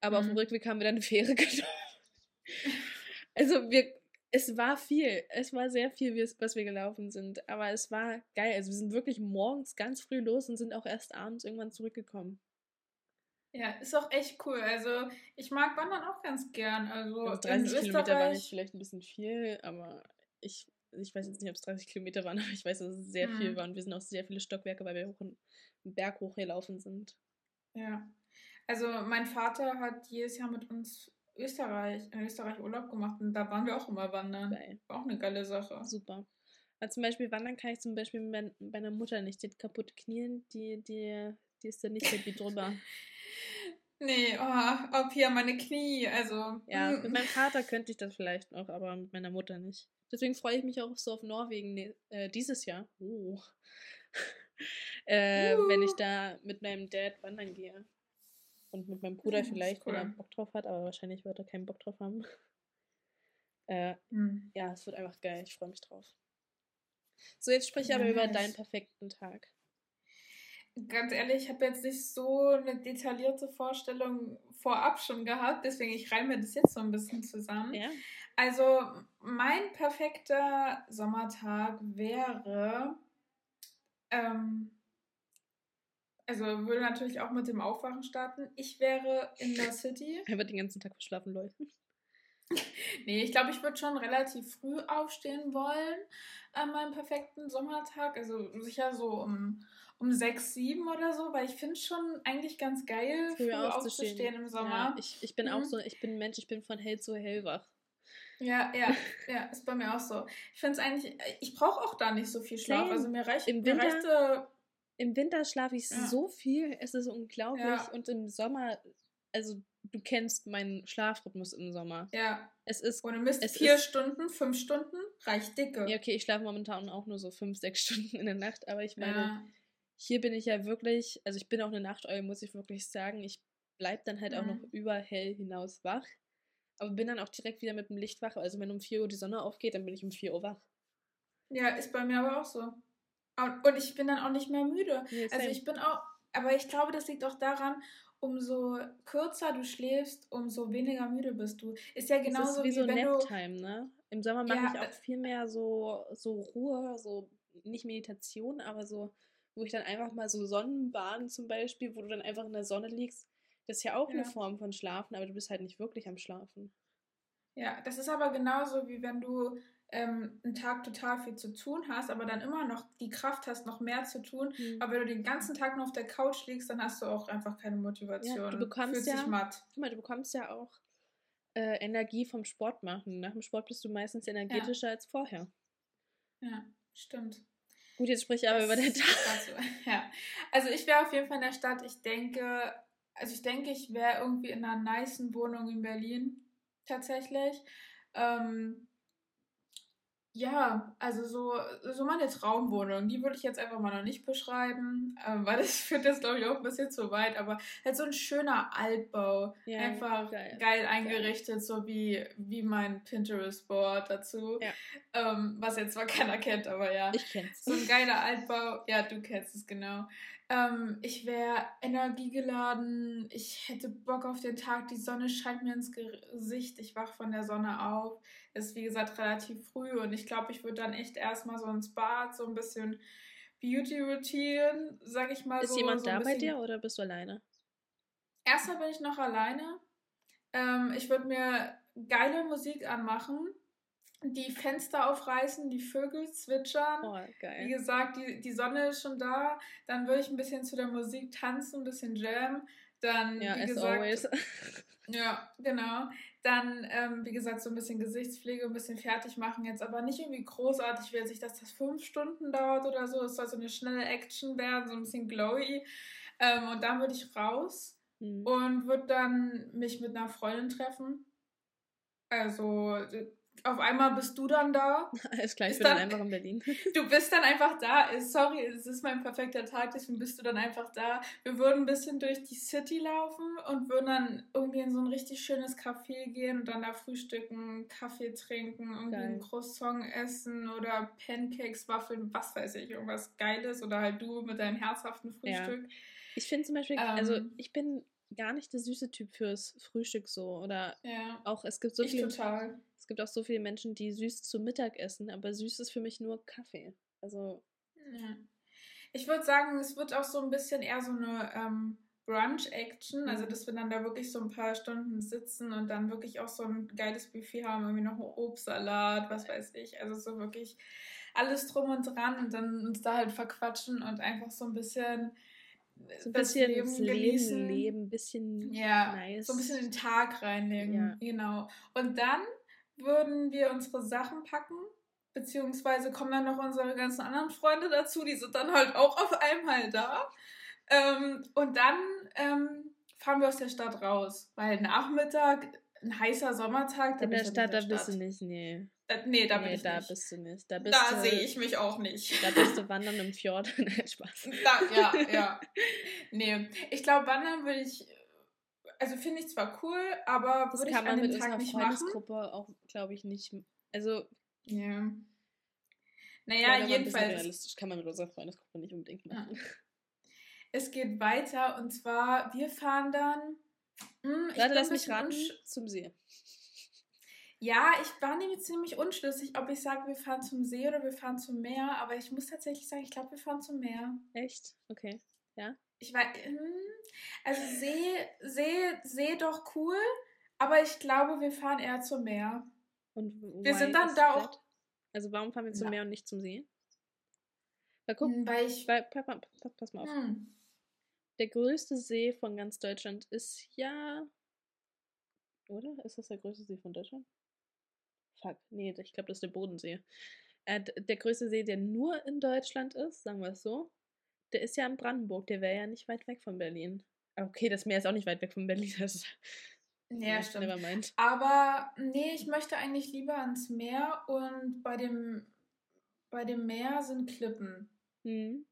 Aber mhm. auf dem mhm. Rückweg haben wir dann eine Fähre genommen. also wir, es war viel. Es war sehr viel, was wir gelaufen sind. Aber es war geil. Also wir sind wirklich morgens ganz früh los und sind auch erst abends irgendwann zurückgekommen. Ja, ist auch echt cool. Also ich mag Wandern auch ganz gern. Also, also 30 Kilometer war nicht vielleicht ein bisschen viel, aber ich, ich weiß jetzt nicht, ob es 30 Kilometer waren, aber ich weiß, dass es sehr hm. viel war. Und wir sind auch sehr viele Stockwerke, weil wir hoch einen Berg hochgelaufen sind. Ja. Also mein Vater hat jedes Jahr mit uns Österreich, in Österreich Urlaub gemacht und da waren wir auch immer wandern. Geil. War auch eine geile Sache. Super. Also zum Beispiel wandern kann ich zum Beispiel mit meiner Mutter nicht. Die hat kaputte Knien, die, die, die ist da nicht wie drüber. Nee, oh, ob hier meine Knie, also. Ja, hm. mit meinem Vater könnte ich das vielleicht noch, aber mit meiner Mutter nicht. Deswegen freue ich mich auch so auf Norwegen ne, äh, dieses Jahr. Oh. äh, uh. Wenn ich da mit meinem Dad wandern gehe. Und mit meinem Bruder vielleicht, cool. wenn er Bock drauf hat, aber wahrscheinlich wird er keinen Bock drauf haben. Äh, mhm. Ja, es wird einfach geil. Ich freue mich drauf. So, jetzt sprich ja, aber über deinen perfekten Tag. Ganz ehrlich, ich habe jetzt nicht so eine detaillierte Vorstellung vorab schon gehabt, deswegen ich reime das jetzt so ein bisschen zusammen. Ja. Also, mein perfekter Sommertag wäre ähm, also würde natürlich auch mit dem Aufwachen starten. Ich wäre in der City. Er wird den ganzen Tag verschlafen leuchten. nee, ich glaube, ich würde schon relativ früh aufstehen wollen an meinem perfekten Sommertag. Also sicher so um, um 6, 7 oder so, weil ich finde es schon eigentlich ganz geil, früh, früh aufzustehen. aufzustehen im Sommer. Ja, ich, ich bin mhm. auch so, ich bin Mensch, ich bin von hell zu hell wach. Ja, ja, ja, ist bei mir auch so. Ich finde es eigentlich, ich brauche auch da nicht so viel Schlaf. Same. Also mir reicht, Im Winter, mir reicht im Winter schlafe ich ja. so viel, es ist unglaublich. Ja. Und im Sommer, also du kennst meinen Schlafrhythmus im Sommer. Ja. Es ist. Und du misst vier ist, Stunden, fünf Stunden, reicht dicke. Ja, okay, ich schlafe momentan auch nur so fünf, sechs Stunden in der Nacht, aber ich meine, ja. hier bin ich ja wirklich, also ich bin auch eine Nachteule, muss ich wirklich sagen. Ich bleibe dann halt mhm. auch noch über hell hinaus wach. Aber bin dann auch direkt wieder mit dem Licht wach. Also wenn um 4 Uhr die Sonne aufgeht, dann bin ich um 4 Uhr wach. Ja, ist bei mir aber auch so. Und ich bin dann auch nicht mehr müde. Nee, also ich bin auch, aber ich glaube, das liegt auch daran, umso kürzer du schläfst, umso weniger müde bist du. Ist ja genauso das ist wie, wie so wenn Naptime, ne? Im Sommer mache ja, ich auch viel mehr so, so Ruhe, so nicht Meditation, aber so, wo ich dann einfach mal so Sonnenbaden zum Beispiel, wo du dann einfach in der Sonne liegst. Das ist ja auch ja. eine Form von Schlafen, aber du bist halt nicht wirklich am Schlafen. Ja, das ist aber genauso wie wenn du ähm, einen Tag total viel zu tun hast, aber dann immer noch die Kraft hast, noch mehr zu tun. Mhm. Aber wenn du den ganzen Tag nur auf der Couch liegst, dann hast du auch einfach keine Motivation. Ja, du bekommst Fühlt ja, sich matt. Guck mal, du bekommst ja auch äh, Energie vom Sport machen. Nach dem Sport bist du meistens energetischer ja. als vorher. Ja, stimmt. Gut, jetzt sprich aber über den Tag. Also, ja. Also ich wäre auf jeden Fall in der Stadt. Ich denke, also ich denke, ich wäre irgendwie in einer niceen Wohnung in Berlin tatsächlich. Ähm, ja, also so, so meine Traumwohnung, die würde ich jetzt einfach mal noch nicht beschreiben, ähm, weil das führt jetzt, glaube ich, auch ein bisschen zu weit, aber halt so ein schöner Altbau, ja, einfach geil, geil eingerichtet, geil. so wie, wie mein Pinterest-Board dazu, ja. ähm, was jetzt zwar keiner kennt, aber ja. Ich kenn's. So ein geiler Altbau, ja, du kennst es genau. Ähm, ich wäre energiegeladen, ich hätte Bock auf den Tag, die Sonne scheint mir ins Gesicht, ich wach von der Sonne auf. Ist wie gesagt relativ früh und ich glaube, ich würde dann echt erstmal so ins Bad, so ein bisschen Beauty-Routine, sag ich mal Ist so. Ist jemand so da bei dir oder bist du alleine? Erstmal bin ich noch alleine. Ähm, ich würde mir geile Musik anmachen die Fenster aufreißen, die Vögel zwitschern. Oh, geil. Wie gesagt, die, die Sonne ist schon da. Dann würde ich ein bisschen zu der Musik tanzen, ein bisschen Jam. Dann, ja, wie gesagt, always. ja, genau. Dann, ähm, wie gesagt, so ein bisschen Gesichtspflege, ein bisschen fertig machen. Jetzt aber nicht irgendwie großartig, will sich, dass das fünf Stunden dauert oder so. Es soll so eine schnelle Action werden, so ein bisschen glowy. Ähm, und dann würde ich raus mhm. und würde dann mich mit einer Freundin treffen. Also auf einmal bist du dann da. Alles klar, ich bin dann, einfach in Berlin. Du bist dann einfach da. Sorry, es ist mein perfekter Tag, deswegen bist du dann einfach da. Wir würden ein bisschen durch die City laufen und würden dann irgendwie in so ein richtig schönes Café gehen und dann da frühstücken, Kaffee trinken, irgendwie Geil. ein Croissant essen oder Pancakes, Waffeln, was weiß ich, irgendwas Geiles oder halt du mit deinem herzhaften Frühstück. Ja. Ich finde zum Beispiel, also ähm, also ich bin gar nicht der süße Typ fürs Frühstück so. Oder ja, auch, es gibt so ich viele. Total. Es gibt auch so viele Menschen, die süß zum Mittag essen, aber süß ist für mich nur Kaffee. Also. Ja. Ich würde sagen, es wird auch so ein bisschen eher so eine ähm, Brunch-Action. Also, mhm. dass wir dann da wirklich so ein paar Stunden sitzen und dann wirklich auch so ein geiles Buffet haben, irgendwie noch Obstsalat, was weiß ich. Also, so wirklich alles drum und dran und dann uns da halt verquatschen und einfach so ein bisschen so ein bisschen Leben das Leben leben, ein bisschen ja, nice. so ein bisschen den Tag reinlegen, ja. genau. Und dann würden wir unsere Sachen packen, beziehungsweise kommen dann noch unsere ganzen anderen Freunde dazu, die sind dann halt auch auf einmal da. Ähm, und dann ähm, fahren wir aus der Stadt raus, weil Nachmittag, ein heißer Sommertag, in der Stadt, da bist du nicht, nee. Da, nee, da nee, bin ich da nicht. bist du nicht. Da, da sehe ich mich auch nicht. Da bist du wandern im Fjord. Spaß. Da, ja, ja. Nee, ich glaube, wandern würde ich, also finde ich zwar cool, aber würde ich an dem Tag nicht Freundesgruppe machen. auch, glaube ich, nicht. Also. Ja. Naja, jedenfalls. Realistisch kann man mit unserer Freundesgruppe nicht unbedingt machen. Ja. Es geht weiter und zwar, wir fahren dann. Mh, hm, Warte, lass mich raten, zum See. Ja, ich war nämlich ziemlich unschlüssig, ob ich sage, wir fahren zum See oder wir fahren zum Meer, aber ich muss tatsächlich sagen, ich glaube, wir fahren zum Meer. Echt? Okay. Ja. Ich weiß, hm, also See, See, See doch cool, aber ich glaube, wir fahren eher zum Meer. Und wir sind dann da auch. Also warum fahren wir zum Na. Meer und nicht zum See? Weil guck, hm, weil ich. Weil, pass mal auf. Hm. Der größte See von ganz Deutschland ist ja. Oder? Ist das der größte See von Deutschland? Fuck, nee, ich glaube, das ist der Bodensee. Äh, der größte See, der nur in Deutschland ist, sagen wir es so, der ist ja in Brandenburg. Der wäre ja nicht weit weg von Berlin. Okay, das Meer ist auch nicht weit weg von Berlin. Das ja, stimmt. Aber nee, ich möchte eigentlich lieber ans Meer und bei dem, bei dem Meer sind Klippen. Mhm.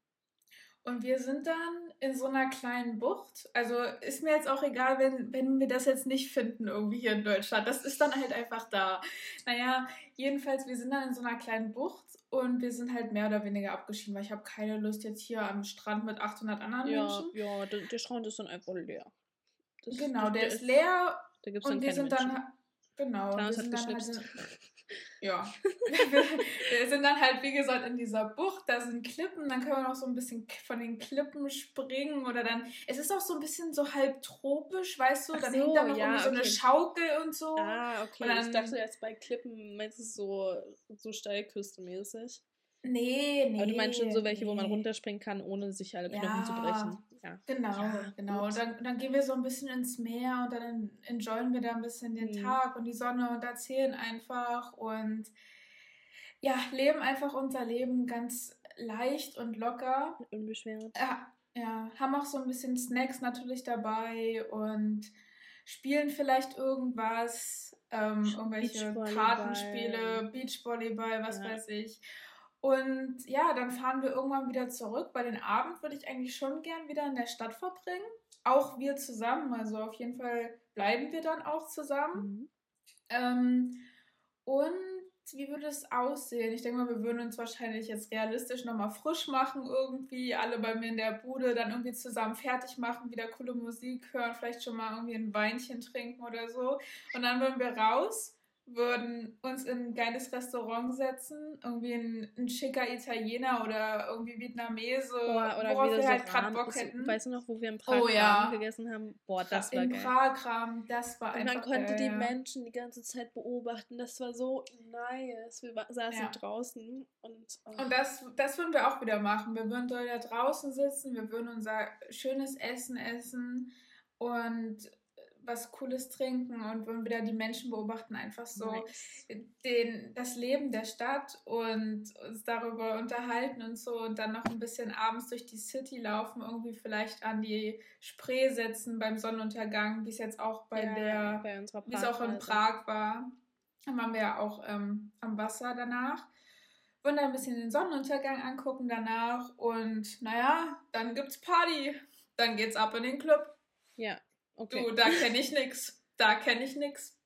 Und wir sind dann in so einer kleinen Bucht. Also ist mir jetzt auch egal, wenn, wenn wir das jetzt nicht finden, irgendwie hier in Deutschland. Das ist dann halt einfach da. Naja, jedenfalls, wir sind dann in so einer kleinen Bucht und wir sind halt mehr oder weniger abgeschieden, weil ich habe keine Lust jetzt hier am Strand mit 800 anderen ja, Menschen. Ja, der, der Strand ist dann einfach leer. Das, genau, der, der ist leer. Da gibt's und wir sind Menschen. dann. Genau. wir sind dann halt ja. wir sind dann halt, wie gesagt, in dieser Bucht, da sind Klippen, dann können wir noch so ein bisschen von den Klippen springen oder dann, es ist auch so ein bisschen so halb tropisch, weißt du, dann so, hängt da noch ja, irgendwie so okay. eine Schaukel und so. Ah, okay, und dann, ich dachte jetzt bei Klippen, meinst du so, so Steilküste-mäßig? Nee, nee. Aber du meinst schon so welche, nee. wo man runterspringen kann, ohne sich alle Knochen ja, zu brechen. Ja. Genau, ja, genau. Und dann, dann gehen wir so ein bisschen ins Meer und dann enjoyen wir da ein bisschen den mhm. Tag und die Sonne und erzählen einfach und ja, leben einfach unser Leben ganz leicht und locker. Unbeschwert. Ja, ja, haben auch so ein bisschen Snacks natürlich dabei und spielen vielleicht irgendwas, ähm, irgendwelche Kartenspiele, Beachvolleyball, was ja. weiß ich. Und ja, dann fahren wir irgendwann wieder zurück. Bei den Abend würde ich eigentlich schon gern wieder in der Stadt verbringen. Auch wir zusammen. Also auf jeden Fall bleiben wir dann auch zusammen. Mhm. Ähm, und wie würde es aussehen? Ich denke mal, wir würden uns wahrscheinlich jetzt realistisch nochmal frisch machen irgendwie, alle bei mir in der Bude, dann irgendwie zusammen fertig machen, wieder coole Musik hören, vielleicht schon mal irgendwie ein Weinchen trinken oder so. Und dann würden wir raus würden uns in ein geiles Restaurant setzen, irgendwie ein, ein schicker Italiener oder irgendwie Vietnamese, Boah, oder worauf wir halt gerade Bock hätten. Weißt du noch, wo wir im Prag oh, ja. gegessen haben? Boah, das war Im geil. Prag-Rahmen, das war Und einfach man konnte geil, die ja. Menschen die ganze Zeit beobachten. Das war so nice. Wir saßen ja. draußen und... Oh. Und das, das würden wir auch wieder machen. Wir würden da draußen sitzen, wir würden unser schönes Essen essen und was Cooles trinken und wollen wieder die Menschen beobachten, einfach so nice. den, das Leben der Stadt und uns darüber unterhalten und so und dann noch ein bisschen abends durch die City laufen, irgendwie vielleicht an die Spree setzen beim Sonnenuntergang, wie es jetzt auch bei ja, der, wie es auch in Prag war. Dann waren wir ja auch ähm, am Wasser danach. Wollen dann ein bisschen den Sonnenuntergang angucken danach und naja, dann gibt's Party. Dann geht's ab in den Club. Ja, Okay. Du, da kenne ich nix. Da kenne ich nix.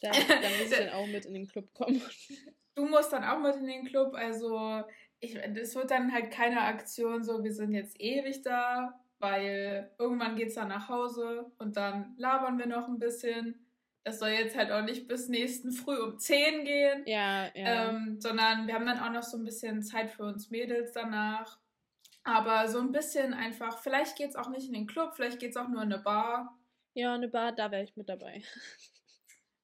Da, da muss ich dann auch mit in den Club kommen. Du musst dann auch mit in den Club. Also, ich, es wird dann halt keine Aktion so, wir sind jetzt ewig da, weil irgendwann geht es dann nach Hause und dann labern wir noch ein bisschen. Das soll jetzt halt auch nicht bis nächsten Früh um 10 gehen. Ja, ja. Ähm, sondern wir haben dann auch noch so ein bisschen Zeit für uns Mädels danach. Aber so ein bisschen einfach, vielleicht geht es auch nicht in den Club, vielleicht geht es auch nur in eine Bar. Ja, eine Bar, da wäre ich mit dabei.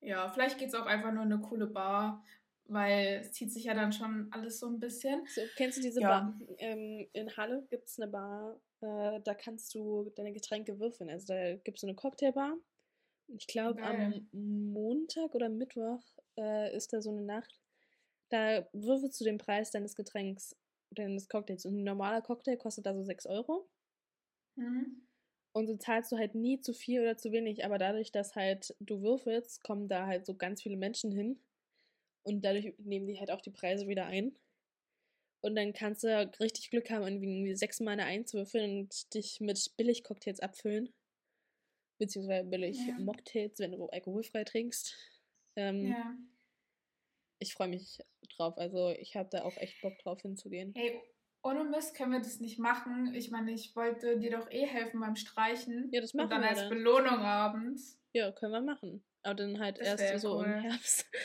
Ja, vielleicht geht es auch einfach nur eine coole Bar, weil es zieht sich ja dann schon alles so ein bisschen. So, kennst du diese ja. Bar? Ähm, in Halle gibt es eine Bar, äh, da kannst du deine Getränke würfeln. Also da gibt es so eine Cocktailbar. Ich glaube, am Montag oder Mittwoch äh, ist da so eine Nacht. Da würfelst du den Preis deines Getränks, deines Cocktails. Und ein normaler Cocktail kostet da so 6 Euro. Mhm. Und so zahlst du halt nie zu viel oder zu wenig, aber dadurch, dass halt du würfelst, kommen da halt so ganz viele Menschen hin. Und dadurch nehmen die halt auch die Preise wieder ein. Und dann kannst du richtig Glück haben, irgendwie sechsmal eine Eins würfeln und dich mit Billig-Cocktails abfüllen. Beziehungsweise billig ja. Mocktails, wenn du alkoholfrei trinkst. Ähm, ja. Ich freue mich drauf. Also ich habe da auch echt Bock drauf hinzugehen. Hey, ohne Mist können wir das nicht machen. Ich meine, ich wollte dir doch eh helfen beim Streichen. Ja, das machen wir. Und dann wir als dann. Belohnung abends. Ja, können wir machen. Aber dann halt das erst so cool. im Herbst.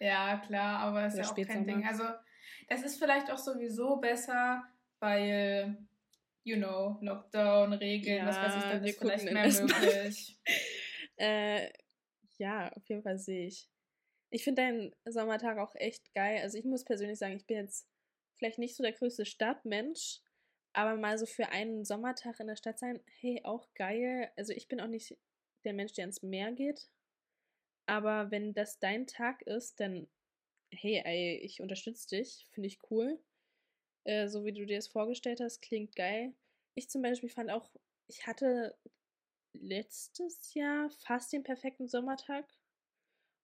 Ja, klar, aber ist ja auch kein Ding. Also, das ist vielleicht auch sowieso besser, weil, you know, Lockdown, Regeln, ja, was weiß ich, dann ist vielleicht mehr möglich. äh, ja, auf jeden Fall sehe ich. Ich finde deinen Sommertag auch echt geil. Also ich muss persönlich sagen, ich bin jetzt vielleicht nicht so der größte Stadtmensch, aber mal so für einen Sommertag in der Stadt sein, hey, auch geil. Also ich bin auch nicht der Mensch, der ins Meer geht. Aber wenn das dein Tag ist, dann, hey, ey, ich unterstütze dich, finde ich cool. Äh, so wie du dir das vorgestellt hast, klingt geil. Ich zum Beispiel fand auch, ich hatte letztes Jahr fast den perfekten Sommertag.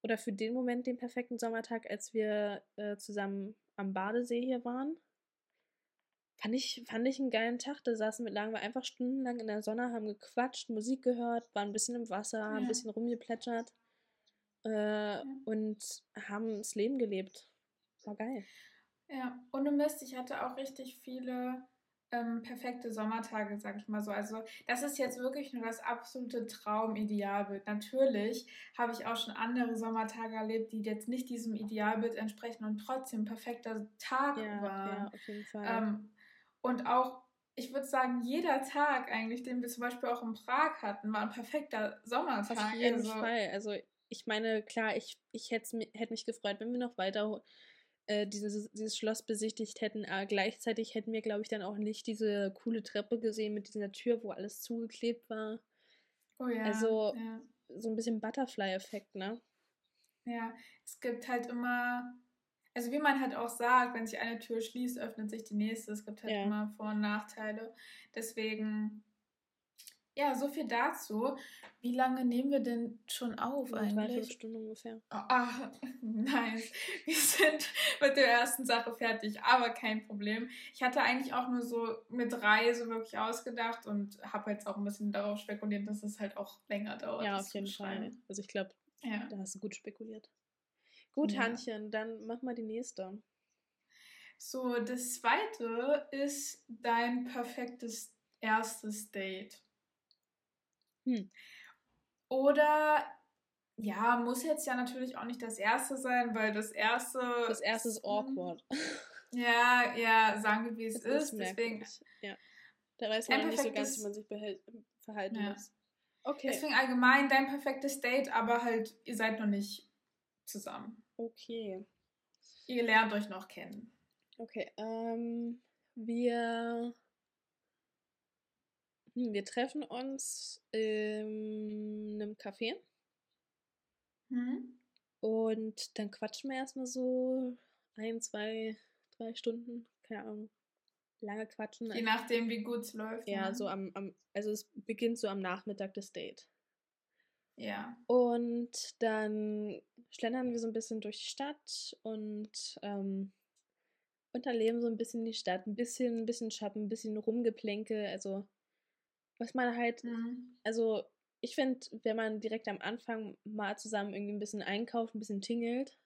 Oder für den Moment den perfekten Sommertag, als wir äh, zusammen am Badesee hier waren. Fand ich, fand ich einen geilen Tag. Da saßen wir, lagen wir einfach stundenlang in der Sonne, haben gequatscht, Musik gehört, waren ein bisschen im Wasser, ja. ein bisschen rumgeplätschert äh, ja. und haben das Leben gelebt. War geil. Ja, ohne Mist, ich hatte auch richtig viele ähm, perfekte Sommertage, sag ich mal so. Also das ist jetzt wirklich nur das absolute Traumidealbild. Natürlich habe ich auch schon andere Sommertage erlebt, die jetzt nicht diesem Idealbild entsprechen und trotzdem perfekter Tag ja, waren. Ja, auf jeden Fall. Ähm, und auch, ich würde sagen, jeder Tag eigentlich, den wir zum Beispiel auch in Prag hatten, war ein perfekter Sommertag. Auf jeden also, Fall. Also ich meine, klar, ich, ich hätte hätt mich gefreut, wenn wir noch weiter äh, dieses, dieses Schloss besichtigt hätten. Aber gleichzeitig hätten wir, glaube ich, dann auch nicht diese coole Treppe gesehen mit dieser Tür, wo alles zugeklebt war. Oh ja. Also ja. so ein bisschen Butterfly-Effekt, ne? Ja, es gibt halt immer. also wie man halt auch sagt, wenn sich eine Tür schließt, öffnet sich die nächste. Es gibt halt ja. immer Vor- und Nachteile. Deswegen, ja, so viel dazu. Wie lange nehmen wir denn schon auf eigentlich? Drei, Stunden ungefähr. Oh, ach, nice. Wir sind mit der ersten Sache fertig, aber kein Problem. Ich hatte eigentlich auch nur so mit drei so wirklich ausgedacht und habe jetzt auch ein bisschen darauf spekuliert, dass es halt auch länger dauert. Ja, auf jeden Fall. Also ich glaube, ja. da hast du gut spekuliert. Gut, ja. Hannchen, dann mach mal die nächste. So, das zweite ist dein perfektes erstes Date. Hm. Oder ja, muss jetzt ja natürlich auch nicht das erste sein, weil das erste. Das erste ist awkward. Ja, ja, sagen wir, wie es ist. ist Deswegen. Ja. Da weiß man nicht so ganz, wie man sich behält, verhalten ja. muss. Okay. Deswegen allgemein dein perfektes Date, aber halt, ihr seid noch nicht zusammen. Okay. Ihr lernt euch noch kennen. Okay, ähm, wir, hm, wir treffen uns in einem Café. Mhm. Und dann quatschen wir erstmal so ein, zwei, drei Stunden, keine Ahnung, lange quatschen. Je nachdem, wie gut es läuft. Ja, ne? so am, am, also es beginnt so am Nachmittag des Date. Ja. Und dann schlendern wir so ein bisschen durch die Stadt und ähm, unterleben so ein bisschen die Stadt, ein bisschen, ein bisschen shoppen, ein bisschen rumgeplänke, also was man halt, mhm. also ich finde, wenn man direkt am Anfang mal zusammen irgendwie ein bisschen einkauft, ein bisschen tingelt,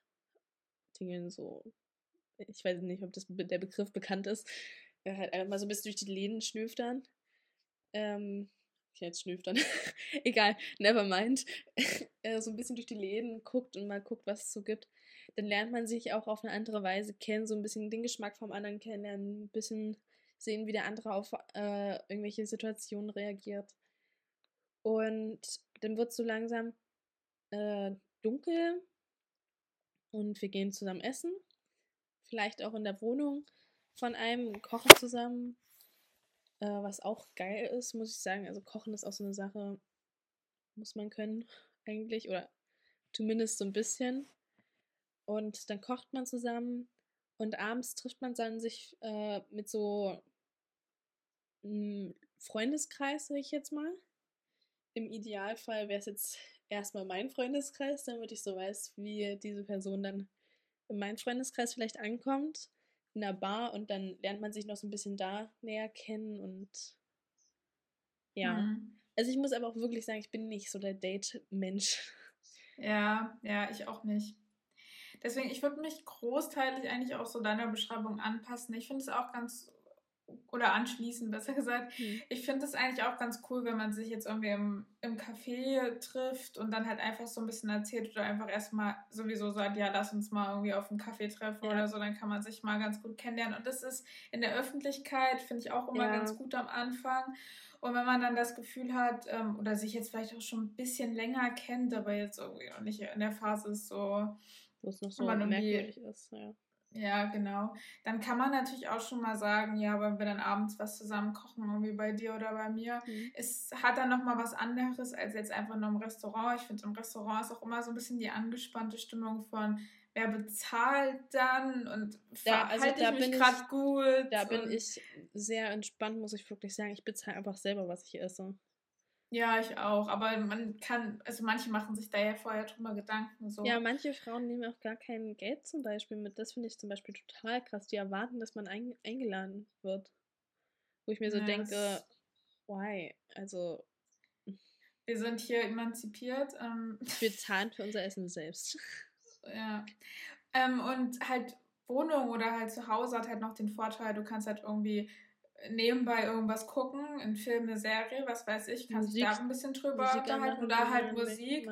tingeln so, ich weiß nicht, ob das der Begriff bekannt ist, halt einfach mal so ein bisschen durch die Läden schnüftern. Ähm, ich jetzt schnüftern. Egal, never mind. Äh, so ein bisschen durch die Läden guckt und mal guckt, was es so gibt. Dann lernt man sich auch auf eine andere Weise kennen, so ein bisschen den Geschmack vom anderen kennenlernen, ein bisschen sehen, wie der andere auf äh, irgendwelche Situationen reagiert. Und dann wird es so langsam äh, dunkel und wir gehen zusammen essen. Vielleicht auch in der Wohnung von einem, kochen zusammen, äh, was auch geil ist, muss ich sagen. Also Kochen ist auch so eine Sache, muss man können eigentlich oder zumindest so ein bisschen. Und dann kocht man zusammen und abends trifft man dann sich äh, mit so einem Freundeskreis, sag ich jetzt mal. Im Idealfall wäre es jetzt erstmal mein Freundeskreis, damit ich so weiß, wie diese Person dann in meinem Freundeskreis vielleicht ankommt in der Bar und dann lernt man sich noch so ein bisschen da näher kennen und ja. Mhm. Also ich muss aber auch wirklich sagen, ich bin nicht so der Date-Mensch. Ja, ja, ich auch nicht. Deswegen, ich würde mich großteilig eigentlich auch so deiner Beschreibung anpassen. Ich finde es auch ganz oder anschließen, besser gesagt. Mhm. Ich finde es eigentlich auch ganz cool, wenn man sich jetzt irgendwie im, im Café trifft und dann halt einfach so ein bisschen erzählt oder einfach erstmal sowieso sagt, ja, lass uns mal irgendwie auf einen Kaffee treffen ja. oder so, dann kann man sich mal ganz gut kennenlernen. Und das ist in der Öffentlichkeit, finde ich auch immer ja. ganz gut am Anfang. Und wenn man dann das Gefühl hat, ähm, oder sich jetzt vielleicht auch schon ein bisschen länger kennt, aber jetzt irgendwie noch nicht in der Phase ist so, wo es noch so merkwürdig ist, ja. Ja, genau. Dann kann man natürlich auch schon mal sagen, ja, wenn wir dann abends was zusammen kochen, irgendwie bei dir oder bei mir, mhm. es hat dann nochmal was anderes als jetzt einfach nur im Restaurant. Ich finde, im Restaurant ist auch immer so ein bisschen die angespannte Stimmung von, wer bezahlt dann und da, also da ich mich gerade gut. Da bin ich sehr entspannt, muss ich wirklich sagen. Ich bezahle einfach selber, was ich esse. Ja, ich auch. Aber man kann, also manche machen sich da ja vorher drüber Gedanken. So. Ja, manche Frauen nehmen auch gar kein Geld zum Beispiel mit. Das finde ich zum Beispiel total krass. Die erwarten, dass man ein, eingeladen wird. Wo ich mir so ja, denke, why? Also. Wir sind hier emanzipiert. Ähm. Wir zahlen für unser Essen selbst. Ja. Ähm, und halt Wohnung oder halt zu Hause hat halt noch den Vorteil, du kannst halt irgendwie nebenbei irgendwas gucken, ein Film, eine Serie, was weiß ich, kann sich da ein bisschen drüber Musik unterhalten oder halt Musik.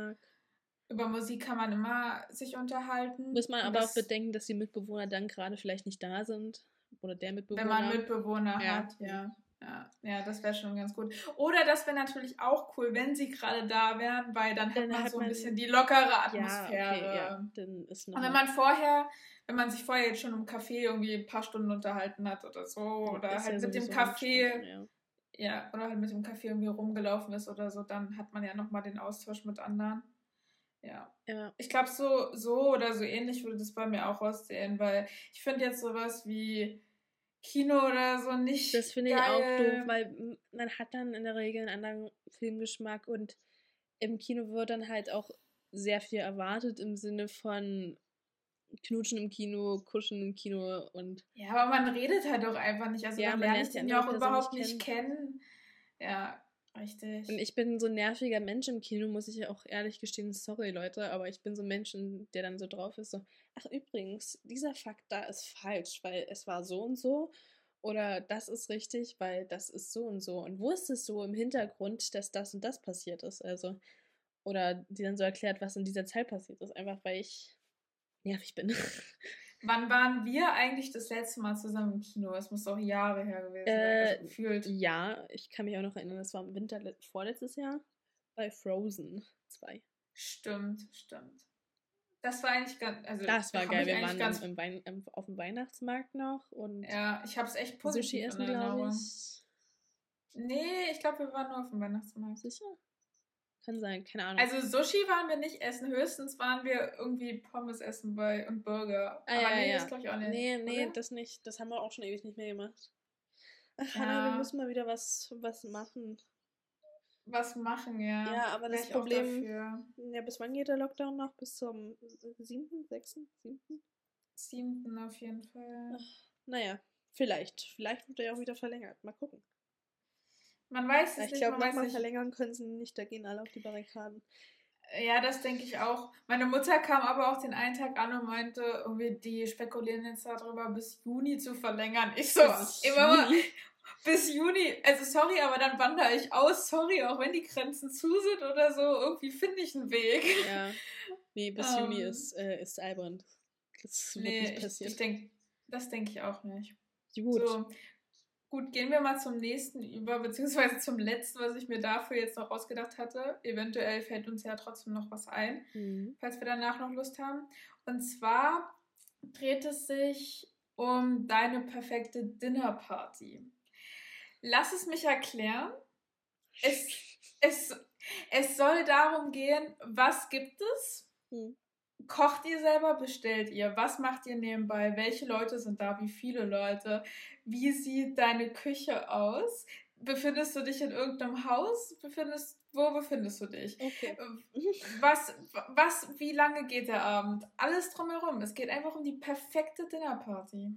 Über Musik kann man immer sich unterhalten. Muss man aber auch bedenken, dass die Mitbewohner dann gerade vielleicht nicht da sind. Oder der Mitbewohner. Wenn man Mitbewohner ja. hat, ja. Ja, ja das wäre schon ganz gut. Oder das wäre natürlich auch cool, wenn sie gerade da wären, weil dann, dann hat man hat so ein bisschen die lockere Atmosphäre. Ja, okay, ja. Dann ist Und wenn man vorher wenn man sich vorher jetzt schon im Café irgendwie ein paar Stunden unterhalten hat oder so, oder halt ja mit dem Café, ja. oder halt mit dem Café irgendwie rumgelaufen ist oder so, dann hat man ja nochmal den Austausch mit anderen. Ja. Ja. Ich glaube, so, so oder so ähnlich würde das bei mir auch aussehen, weil ich finde jetzt sowas wie Kino oder so nicht. Das finde ich geil. auch doof, weil man hat dann in der Regel einen anderen Filmgeschmack und im Kino wird dann halt auch sehr viel erwartet im Sinne von Knutschen im Kino, Kuschen im Kino und Ja, aber man redet halt auch einfach nicht. Also Ja, man lernt den ja auch überhaupt nicht nicht kennen. Ja, richtig. Und ich bin so ein nerviger Mensch im Kino, muss ich ja auch ehrlich gestehen. Sorry, Leute, aber ich bin so ein Mensch, der dann so drauf ist, so, ach übrigens, dieser Fakt da ist falsch, weil es war so und so. Oder das ist richtig, weil das ist so und so. Und wusstest du im Hintergrund, dass das und das passiert ist? Also, oder die dann so erklärt, was in dieser Zeit passiert ist, einfach weil ich nervig bin. Wann waren wir eigentlich das letzte Mal zusammen im Kino? Es muss auch Jahre her gewesen sein, Äh, also gefühlt. ja, ich kann mich auch noch erinnern, das war im Winter le- vorletztes Jahr bei Frozen 2. Stimmt, stimmt. Das war eigentlich ganz. Also, Das war geil. Wir waren ganz, im, im auf dem Weihnachtsmarkt noch und Ja, ich habe es echt positiv Sushi essen, glaube ich. Nee, ich glaube, wir waren nur auf dem Weihnachtsmarkt. Sicher? Kann sein, keine Ahnung. Also Sushi waren wir nicht essen, höchstens waren wir irgendwie Pommes essen bei und Burger. Ah, Aber ja, nee, ja. das glaube ich auch nicht. nee, nee, oder? das nicht. Das haben wir auch schon ewig nicht mehr gemacht. Ach, Ja. Hannah, wir müssen mal wieder was, was machen. Was machen, ja. Ja, aber Wär das Problem- dafür. Ja, bis wann geht der Lockdown noch? Bis zum 7., 6., 7.? Siebten auf jeden Fall. Naja, vielleicht. Vielleicht wird er ja auch wieder verlängert. Mal gucken. Man weiß es ich nicht, glaube, man weiß nochmal nicht. verlängern können sie nicht. Da gehen alle auf die Barrikaden. Ja, das denke ich auch. Meine Mutter kam aber auch den einen Tag an und meinte, irgendwie, die spekulieren jetzt darüber, bis Juni zu verlängern. Ich so, Bis immer mal, bis Juni. Also sorry, aber dann wandere ich aus. Sorry, auch wenn die Grenzen zu sind oder so. Irgendwie finde ich einen Weg. Ja. Nee, bis Ähm, Juni ist, äh, ist albern. Das wird Nee, nicht ich, passieren. ich denke, das denke ich auch nicht. Gut. So, gut, gehen wir mal zum nächsten über, beziehungsweise zum letzten, was ich mir dafür jetzt noch ausgedacht hatte. Eventuell fällt uns ja trotzdem noch was ein. Mhm. falls wir danach noch Lust haben. Und zwar dreht es sich um deine perfekte Dinnerparty. Lass es mich erklären. Es, es, es soll darum gehen, was gibt es? Hm. Kocht ihr selber, bestellt ihr? Was macht ihr nebenbei? Welche Leute sind da? Wie viele Leute? Wie sieht deine Küche aus? Befindest du dich in irgendeinem Haus? Befindest, wo befindest du dich? Okay. Was, was, wie lange geht der Abend? Alles drumherum. Es geht einfach um die perfekte Dinnerparty.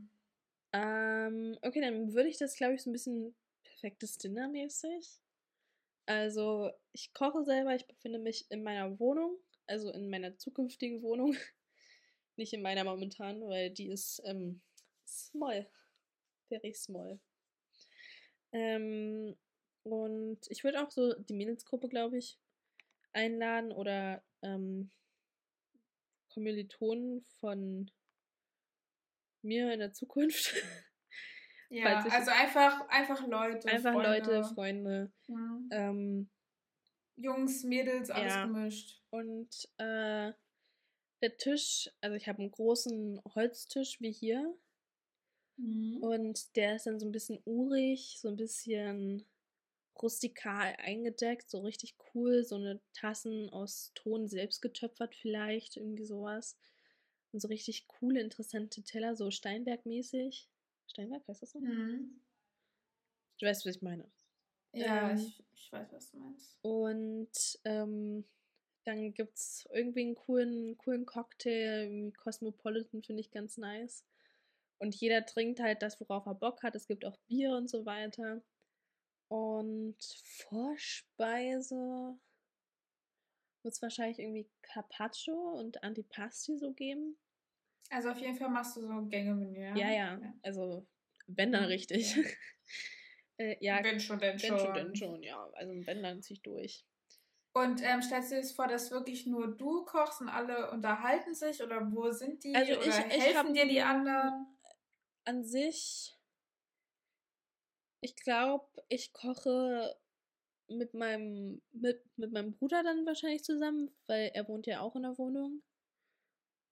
Ähm, okay, dann würde ich das, glaube ich, so ein bisschen perfektes Dinner mäßig. Also, ich koche selber, ich befinde mich in meiner Wohnung, also in meiner zukünftigen Wohnung. Nicht in meiner momentan, weil die ist ähm, small. Very small. Ähm, und ich würde auch so die Mädelsgruppe, glaube ich, einladen oder ähm, Kommilitonen von mir in der Zukunft. Ja, also einfach, einfach Leute. Einfach Freunde. Leute, Freunde. Mhm. Ähm, Jungs, Mädels, alles Ja. gemischt. Und äh, der Tisch, also ich habe einen großen Holztisch wie hier. Mhm. Und der ist dann so ein bisschen urig, so ein bisschen rustikal eingedeckt, so richtig cool. So eine Tassen aus Ton selbst getöpfert vielleicht, irgendwie sowas. Und so richtig coole, interessante Teller, so Steinberg-mäßig. Steinberg, heißt das so? Mhm. Du weißt, was ich meine. Ja, Ähm, ich, ich weiß, was du meinst. Und ähm, dann gibt es irgendwie einen coolen, coolen Cocktail, Cosmopolitan finde ich ganz nice. Und jeder trinkt halt das, worauf er Bock hat. Es gibt auch Bier und so weiter. Und Vorspeise wird es wahrscheinlich irgendwie Carpaccio und Antipasti so geben. Also auf jeden Fall machst du so ein Gängemenü, ja? Ja, ja. Also, wenn dann Mhm, richtig. okay. äh, ja, Wenn schon, denn wenn schon. schon, dann schon, ja. Also, wenn dann zieh ich durch. Und ähm, stellst du dir das vor, dass wirklich nur du kochst und alle unterhalten sich oder wo sind die? Also oder ich- ich helfen dir die anderen? an sich, ich glaube, ich koche mit meinem, mit, mit meinem Bruder dann wahrscheinlich zusammen, weil er wohnt ja auch in der Wohnung.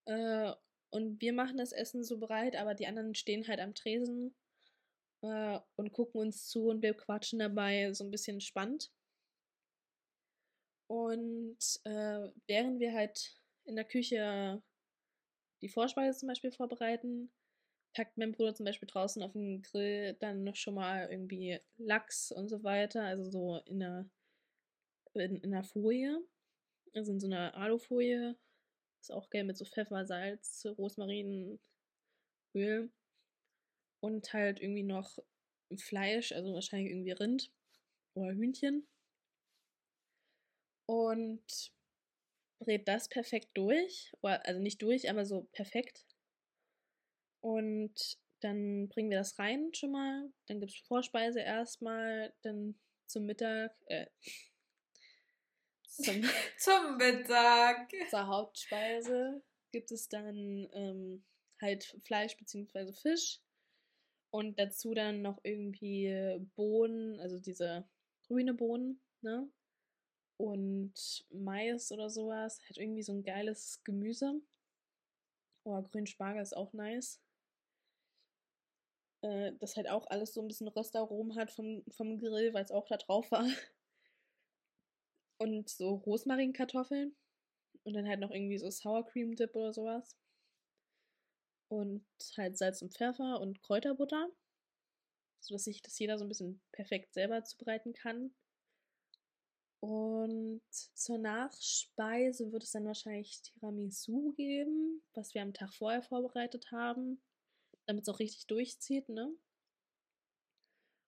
Äh, und wir machen das Essen so bereit, aber die anderen stehen halt am Tresen äh, und gucken uns zu und wir quatschen dabei so ein bisschen spannend. Und äh, während wir halt in der Küche die Vorspeise zum Beispiel vorbereiten, packt mein Bruder zum Beispiel draußen auf dem Grill dann noch schon mal irgendwie Lachs und so weiter, also so in einer, in, in einer Folie, also in so einer Alufolie. Ist auch geil mit so Pfeffer, Salz, Rosmarin, Öl und halt irgendwie noch Fleisch, also wahrscheinlich irgendwie Rind oder Hühnchen. Und brät das perfekt durch. Also nicht durch, aber so perfekt. Und dann bringen wir das rein schon mal. Dann gibt es Vorspeise erstmal. Dann zum Mittag. Äh, zum, zum Mittag. Zur Hauptspeise gibt es dann ähm, halt Fleisch bzw. Fisch. Und dazu dann noch irgendwie Bohnen, also diese grüne Bohnen, ne? Und Mais oder sowas. Hat irgendwie so ein geiles Gemüse. Oh, Grünspargel ist auch nice. Äh, das halt auch alles so ein bisschen Röstaromen hat vom, vom Grill, weil es auch da drauf war. Und so Rosmarinkartoffeln. Und dann halt noch irgendwie so Sour Cream Dip oder sowas. Und halt Salz und Pfeffer und Kräuterbutter. Sodass sich das jeder so ein bisschen perfekt selber zubereiten kann. Und zur Nachspeise wird es dann wahrscheinlich Tiramisu geben, was wir am Tag vorher vorbereitet haben, damit es auch richtig durchzieht, ne?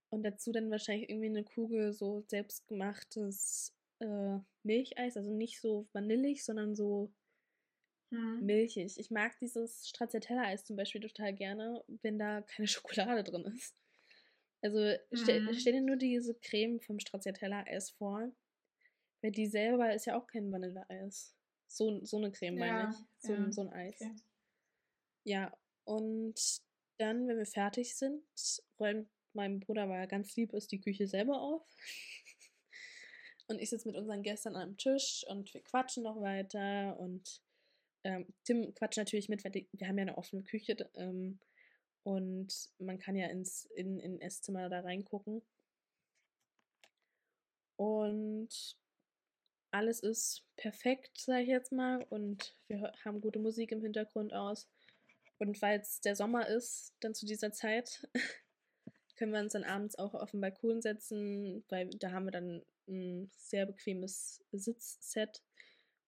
Und dazu dann wahrscheinlich irgendwie eine Kugel so selbstgemachtes äh, Milcheis, also nicht so vanillig, sondern so hm. milchig. Ich mag dieses Stracciatella-Eis zum Beispiel total gerne, wenn da keine Schokolade drin ist. Also stell, hm. stell dir nur diese Creme vom Stracciatella-Eis vor weil die selber ist ja auch kein Vanilleeis. So, so eine Creme, ja, meine ich. So, ja. so ein Eis. Okay. Ja, und dann, wenn wir fertig sind, räumt mein Bruder, weil er ganz lieb ist, die Küche selber auf. und ich sitze mit unseren Gästen an einem Tisch und wir quatschen noch weiter. Und ähm, Tim quatscht natürlich mit, weil die, wir haben ja eine offene Küche ähm, und man kann ja ins in, in Esszimmer da reingucken. Und alles ist perfekt, sage ich jetzt mal. Und wir haben gute Musik im Hintergrund aus. Und weil es der Sommer ist, dann zu dieser Zeit, können wir uns dann abends auch auf den Balkon setzen, weil da haben wir dann ein sehr bequemes Sitzset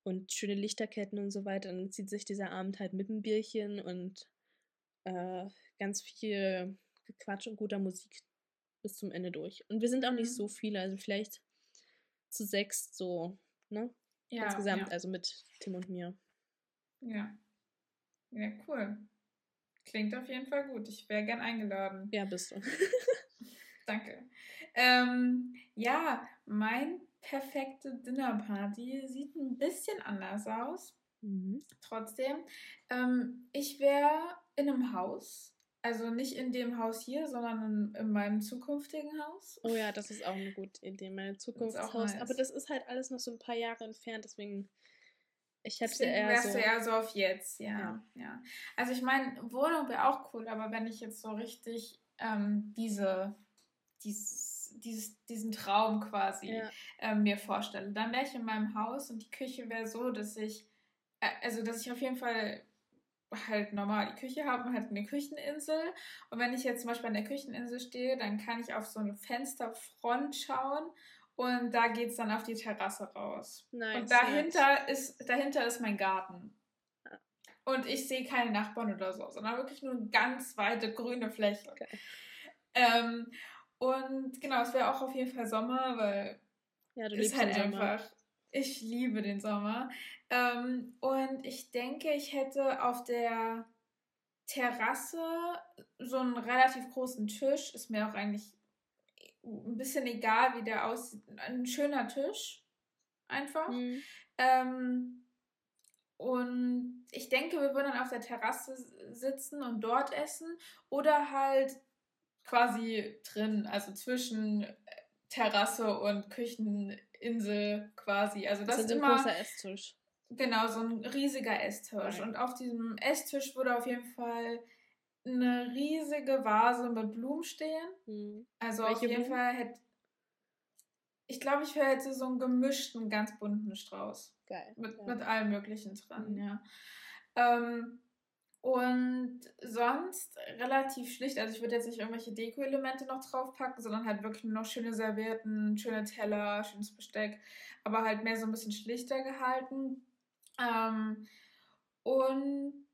und schöne Lichterketten und so weiter. Dann zieht sich dieser Abend halt mit einem Bierchen und äh, ganz viel Quatsch und guter Musik bis zum Ende durch. Und wir sind auch nicht mhm. so viele, also vielleicht zu sechs so ne? Ja. Insgesamt, ja. also mit Tim und mir. Ja. Ja, cool. Klingt auf jeden Fall gut. Ich wäre gern eingeladen. Ja, bist du. Danke. Ähm, ja, mein perfekte Dinnerparty sieht ein bisschen anders aus. Mhm. Trotzdem, ähm, ich wäre in einem Haus also nicht in dem Haus hier, sondern in, in, meinem zukünftigen Haus. Oh ja, das ist auch eine gute Idee, mein Zukunftshaus. Nice. Aber das ist halt alles noch so ein paar Jahre entfernt, deswegen. Ich hätte deswegen eher wärst so. du eher so auf jetzt, ja. Ja. ja. Also ich meine, Wohnung wäre auch cool, aber wenn ich jetzt so richtig ähm, diese, dieses, dieses, diesen Traum quasi ja. ähm, mir vorstelle, dann wäre ich in meinem Haus und die Küche wäre so, dass ich, äh, also dass ich auf jeden Fall halt normal die Küche habe und halt eine Kücheninsel. Und wenn ich jetzt zum Beispiel an der Kücheninsel stehe, dann kann ich auf so eine Fensterfront schauen und da geht es dann auf die Terrasse raus. Nice, und dahinter, nice. ist, dahinter ist mein Garten. Und ich sehe keine Nachbarn oder so, sondern wirklich nur eine ganz weite grüne Fläche. Okay. Ähm, und genau, es wäre auch auf jeden Fall Sommer, weil ja, du ist halt einfach. Ich liebe den Sommer. Ähm, und ich denke, ich hätte auf der Terrasse so einen relativ großen Tisch. Ist mir auch eigentlich ein bisschen egal, wie der aussieht. Ein schöner Tisch. Einfach. Mhm. Ähm, und ich denke, wir würden dann auf der Terrasse sitzen und dort essen. Oder halt quasi drin, also zwischen Terrasse und Kücheninsel quasi. Also das, das ist immer ein großer Esstisch. Genau, so ein riesiger Esstisch. Und auf diesem Esstisch würde auf jeden Fall eine riesige Vase mit Blumen stehen. Mhm. Also Welche auf jeden Blumen? Fall hätte ich glaube, ich jetzt so einen gemischten, ganz bunten Strauß. Geil. Mit, ja. mit allem Möglichen dran, Mhm. ja. Ähm, und sonst relativ schlicht. Also ich würde jetzt nicht irgendwelche Deko-Elemente noch draufpacken, sondern halt wirklich nur noch schöne Servietten, schöne Teller, schönes Besteck, aber halt mehr so ein bisschen schlichter gehalten. Ähm, und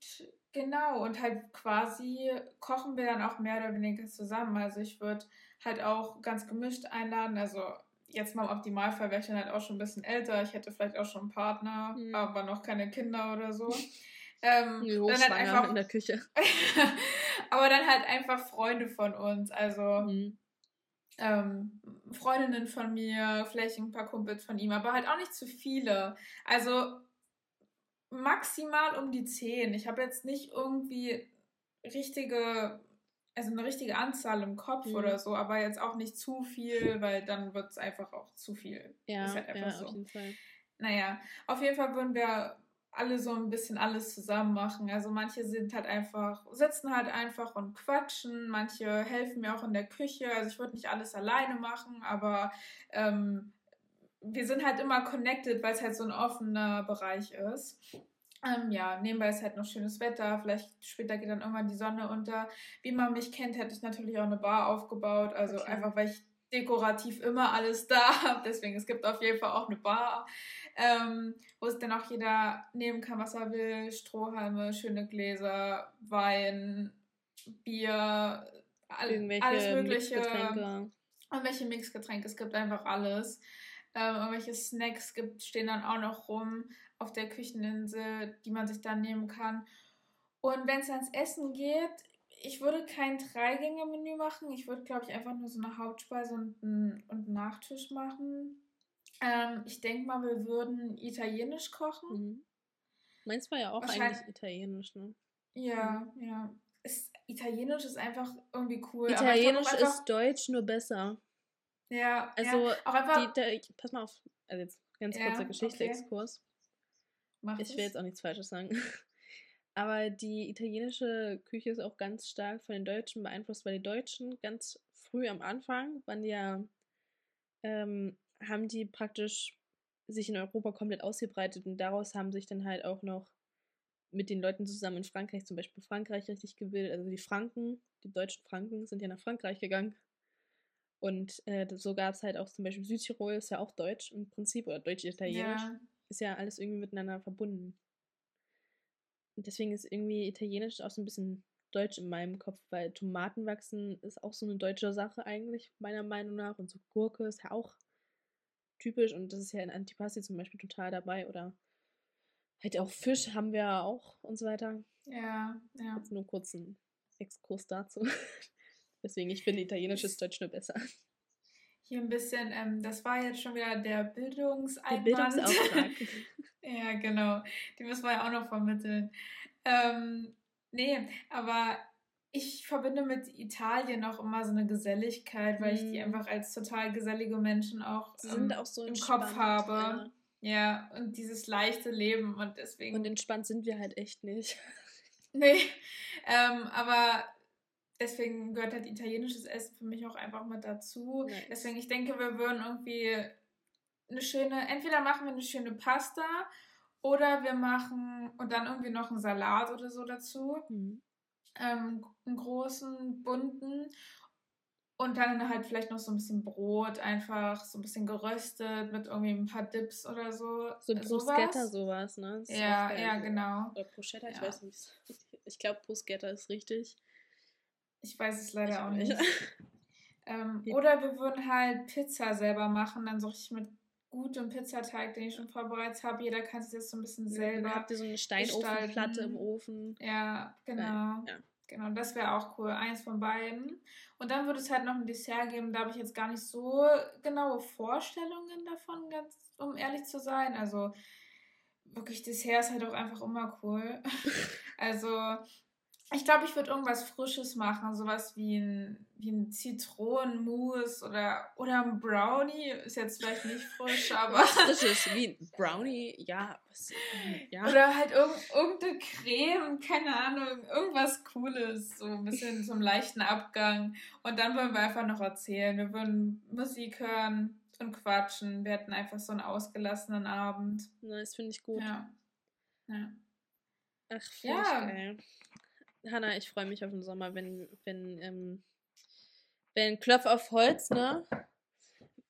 genau, und halt quasi kochen wir dann auch mehr oder weniger zusammen. Also ich würde halt auch ganz gemischt einladen. Also jetzt mal im Optimalfall wäre ich dann halt auch schon ein bisschen älter. Ich hätte vielleicht auch schon einen Partner, Mhm. aber noch keine Kinder oder so. Ähm, dann halt einfach, in der Küche. aber dann halt einfach Freunde von uns. Also Mhm. ähm, Freundinnen von mir, vielleicht ein paar Kumpels von ihm, aber halt auch nicht zu viele. Also maximal um die zehn. Ich habe jetzt nicht irgendwie richtige, also eine richtige Anzahl im Kopf Mhm. oder so, aber jetzt auch nicht zu viel, weil dann wird es einfach auch zu viel. Ja, Ist halt einfach ja, so. auf jeden Fall. Naja, auf jeden Fall würden wir alle so ein bisschen alles zusammen machen. Also manche sind halt einfach, sitzen halt einfach und quatschen, manche helfen mir auch in der Küche. Also ich würde nicht alles alleine machen, aber ähm, wir sind halt immer connected, weil es halt so ein offener Bereich ist. Ähm, ja, nebenbei ist halt noch schönes Wetter, vielleicht später geht dann irgendwann die Sonne unter. Wie man mich kennt, hätte ich natürlich auch eine Bar aufgebaut, also Okay. einfach weil ich dekorativ immer alles da. Deswegen, es gibt auf jeden Fall auch eine Bar, ähm, wo es dann auch jeder nehmen kann, was er will. Strohhalme, schöne Gläser, Wein, Bier, all, alles Mögliche. Mixgetränke. Irgendwelche Mixgetränke, es gibt einfach alles. Ähm, irgendwelche Snacks gibt, stehen dann auch noch rum auf der Kücheninsel, die man sich dann nehmen kann. Und wenn es ans Essen geht, ich würde kein Dreigänge-Menü machen. Ich würde, glaube ich, einfach nur so eine Hauptspeise und einen, und einen Nachtisch machen. Ähm, ich denke mal, wir würden italienisch kochen. Mhm. Meins war ja auch eigentlich italienisch, ne? Ja, ja. Ist, Italienisch ist einfach irgendwie cool. Italienisch einfach, ist Deutsch nur besser. Ja, Also, ja, auch einfach. die, der, pass mal auf, also jetzt ganz Ja, kurzer okay. Geschichte-Exkurs. Macht Ich will jetzt auch nichts Falsches sagen. Aber die italienische Küche ist auch ganz stark von den Deutschen beeinflusst, weil die Deutschen ganz früh am Anfang waren ja, ähm, haben die praktisch sich in Europa komplett ausgebreitet und daraus haben sich dann halt auch noch mit den Leuten zusammen in Frankreich, zum Beispiel Frankreich richtig gebildet. Also die Franken, die deutschen Franken sind ja nach Frankreich gegangen. Und äh, so gab es halt auch zum Beispiel Südtirol, ist ja auch deutsch im Prinzip, oder deutsch-italienisch Ja, ist ja alles irgendwie miteinander verbunden. Deswegen ist irgendwie Italienisch auch so ein bisschen deutsch in meinem Kopf, weil Tomaten wachsen ist auch so eine deutsche Sache eigentlich, meiner Meinung nach. Und so Gurke ist ja auch typisch und das ist ja in Antipasti zum Beispiel total dabei. Oder halt auch Fisch haben wir ja auch und so weiter. ja, ja. Jetzt nur kurz ein Exkurs dazu. Deswegen, ich finde italienisches Deutsch nur besser. Hier ein bisschen, ähm, das war jetzt schon wieder der Der Bildungseinwand. Bildungsauftrag. ja, genau. Die müssen wir ja auch noch vermitteln. Ähm, nee, aber ich verbinde mit Italien auch immer so eine Geselligkeit, weil ich die Mm. einfach als total gesellige Menschen auch, ähm, auch so im. Kopf habe. Ja. Ja, und dieses leichte Leben und deswegen. Und entspannt sind wir halt echt nicht. Nee, ähm, aber deswegen gehört halt italienisches Essen für mich auch einfach mit dazu. Nice. Deswegen, ich denke, wir würden irgendwie eine schöne, entweder machen wir eine schöne Pasta oder wir machen und dann irgendwie noch einen Salat oder so dazu. Mhm. Ähm, einen großen, bunten. Und dann halt vielleicht noch so ein bisschen Brot, einfach so ein bisschen geröstet mit irgendwie ein paar Dips oder so. So Bruschetta, sowas, ne? Das ist Ja, ja, genau. Oder Bruschetta, ich Ja. weiß nicht. Ich glaube, Bruschetta ist richtig. Ich weiß es leider Ich auch nicht. nicht. Ähm, oder wir würden halt Pizza selber machen, dann so richtig mit gutem Pizzateig, den ich schon vorbereitet habe. Jeder kann sich das so ein bisschen Dann selber. habt ihr so eine Steinofenplatte im. Ofen. Ja, genau. Ja. Genau, das wäre auch cool. Eins von beiden. Und dann würde es halt noch ein Dessert geben. Da habe ich jetzt gar nicht so genaue Vorstellungen davon, ganz, um ehrlich zu sein. Also wirklich, Dessert ist halt auch einfach immer cool. also ich glaube, ich würde irgendwas Frisches machen. Sowas wie ein, wie ein Zitronenmus oder, oder ein Brownie. Ist jetzt vielleicht nicht frisch, aber... Was Frisches, wie ein Brownie, ja. Was, ja. Oder halt irg irgendeine Creme, keine Ahnung, irgendwas Cooles, so ein bisschen zum leichten Abgang. Und dann wollen wir einfach noch erzählen. Wir würden Musik hören, und quatschen. Wir hatten einfach so einen ausgelassenen Abend. Das finde ich gut. Ja. ja. Ach, ja. geil. Hanna, ich freue mich auf den Sommer, wenn, wenn, ähm, wenn Klopf auf Holz, ne?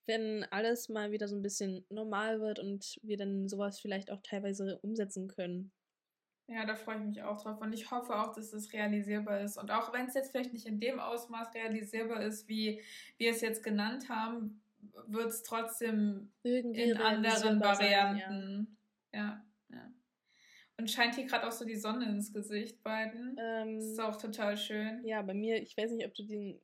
Wenn alles mal wieder so ein bisschen normal wird und wir dann sowas vielleicht auch teilweise umsetzen können. Ja, da freue ich mich auch drauf. Und ich hoffe auch, dass es realisierbar ist. Und auch wenn es jetzt vielleicht nicht in dem Ausmaß realisierbar ist, wie wir es jetzt genannt haben, wird es trotzdem Irgendwie in anderen Varianten. Sein, ja. ja. Und scheint hier gerade auch so die Sonne ins Gesicht beiden. Ähm, das ist auch total schön. Ja, bei mir, ich weiß nicht, ob du den,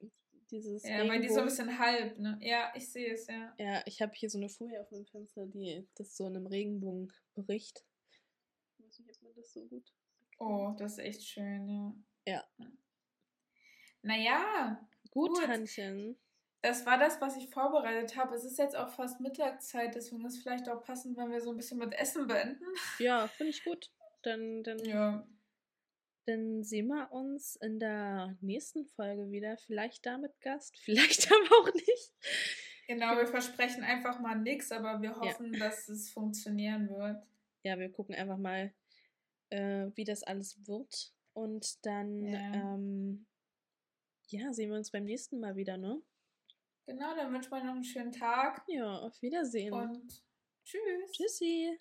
dieses. Ja, bei dir so ein bisschen halb, ne? Ja, ich sehe es, ja. Ja, ich habe hier so eine Folie auf dem Fenster, die das so in einem Regenbogen bericht weiß nicht, ob man das so gut. Oh, das ist echt schön, ja. Ja. Naja. Gut, gut. Hannchen. Das war das, was ich vorbereitet habe. Es ist jetzt auch fast Mittagszeit, deswegen ist es vielleicht auch passend, wenn wir so ein bisschen mit Essen beenden. Ja, finde ich gut. Dann, dann, ja. dann sehen wir uns in der nächsten Folge wieder. Vielleicht da mit Gast, vielleicht aber auch nicht. Genau, wir versprechen einfach mal nichts, aber wir hoffen, ja. dass es funktionieren wird. Ja, wir gucken einfach mal, äh, wie das alles wird. Und dann, ja. Ähm, ja, sehen wir uns beim nächsten Mal wieder, ne? Genau, dann wünschen wir noch einen schönen Tag. Ja, auf Wiedersehen. Und tschüss. Tschüssi.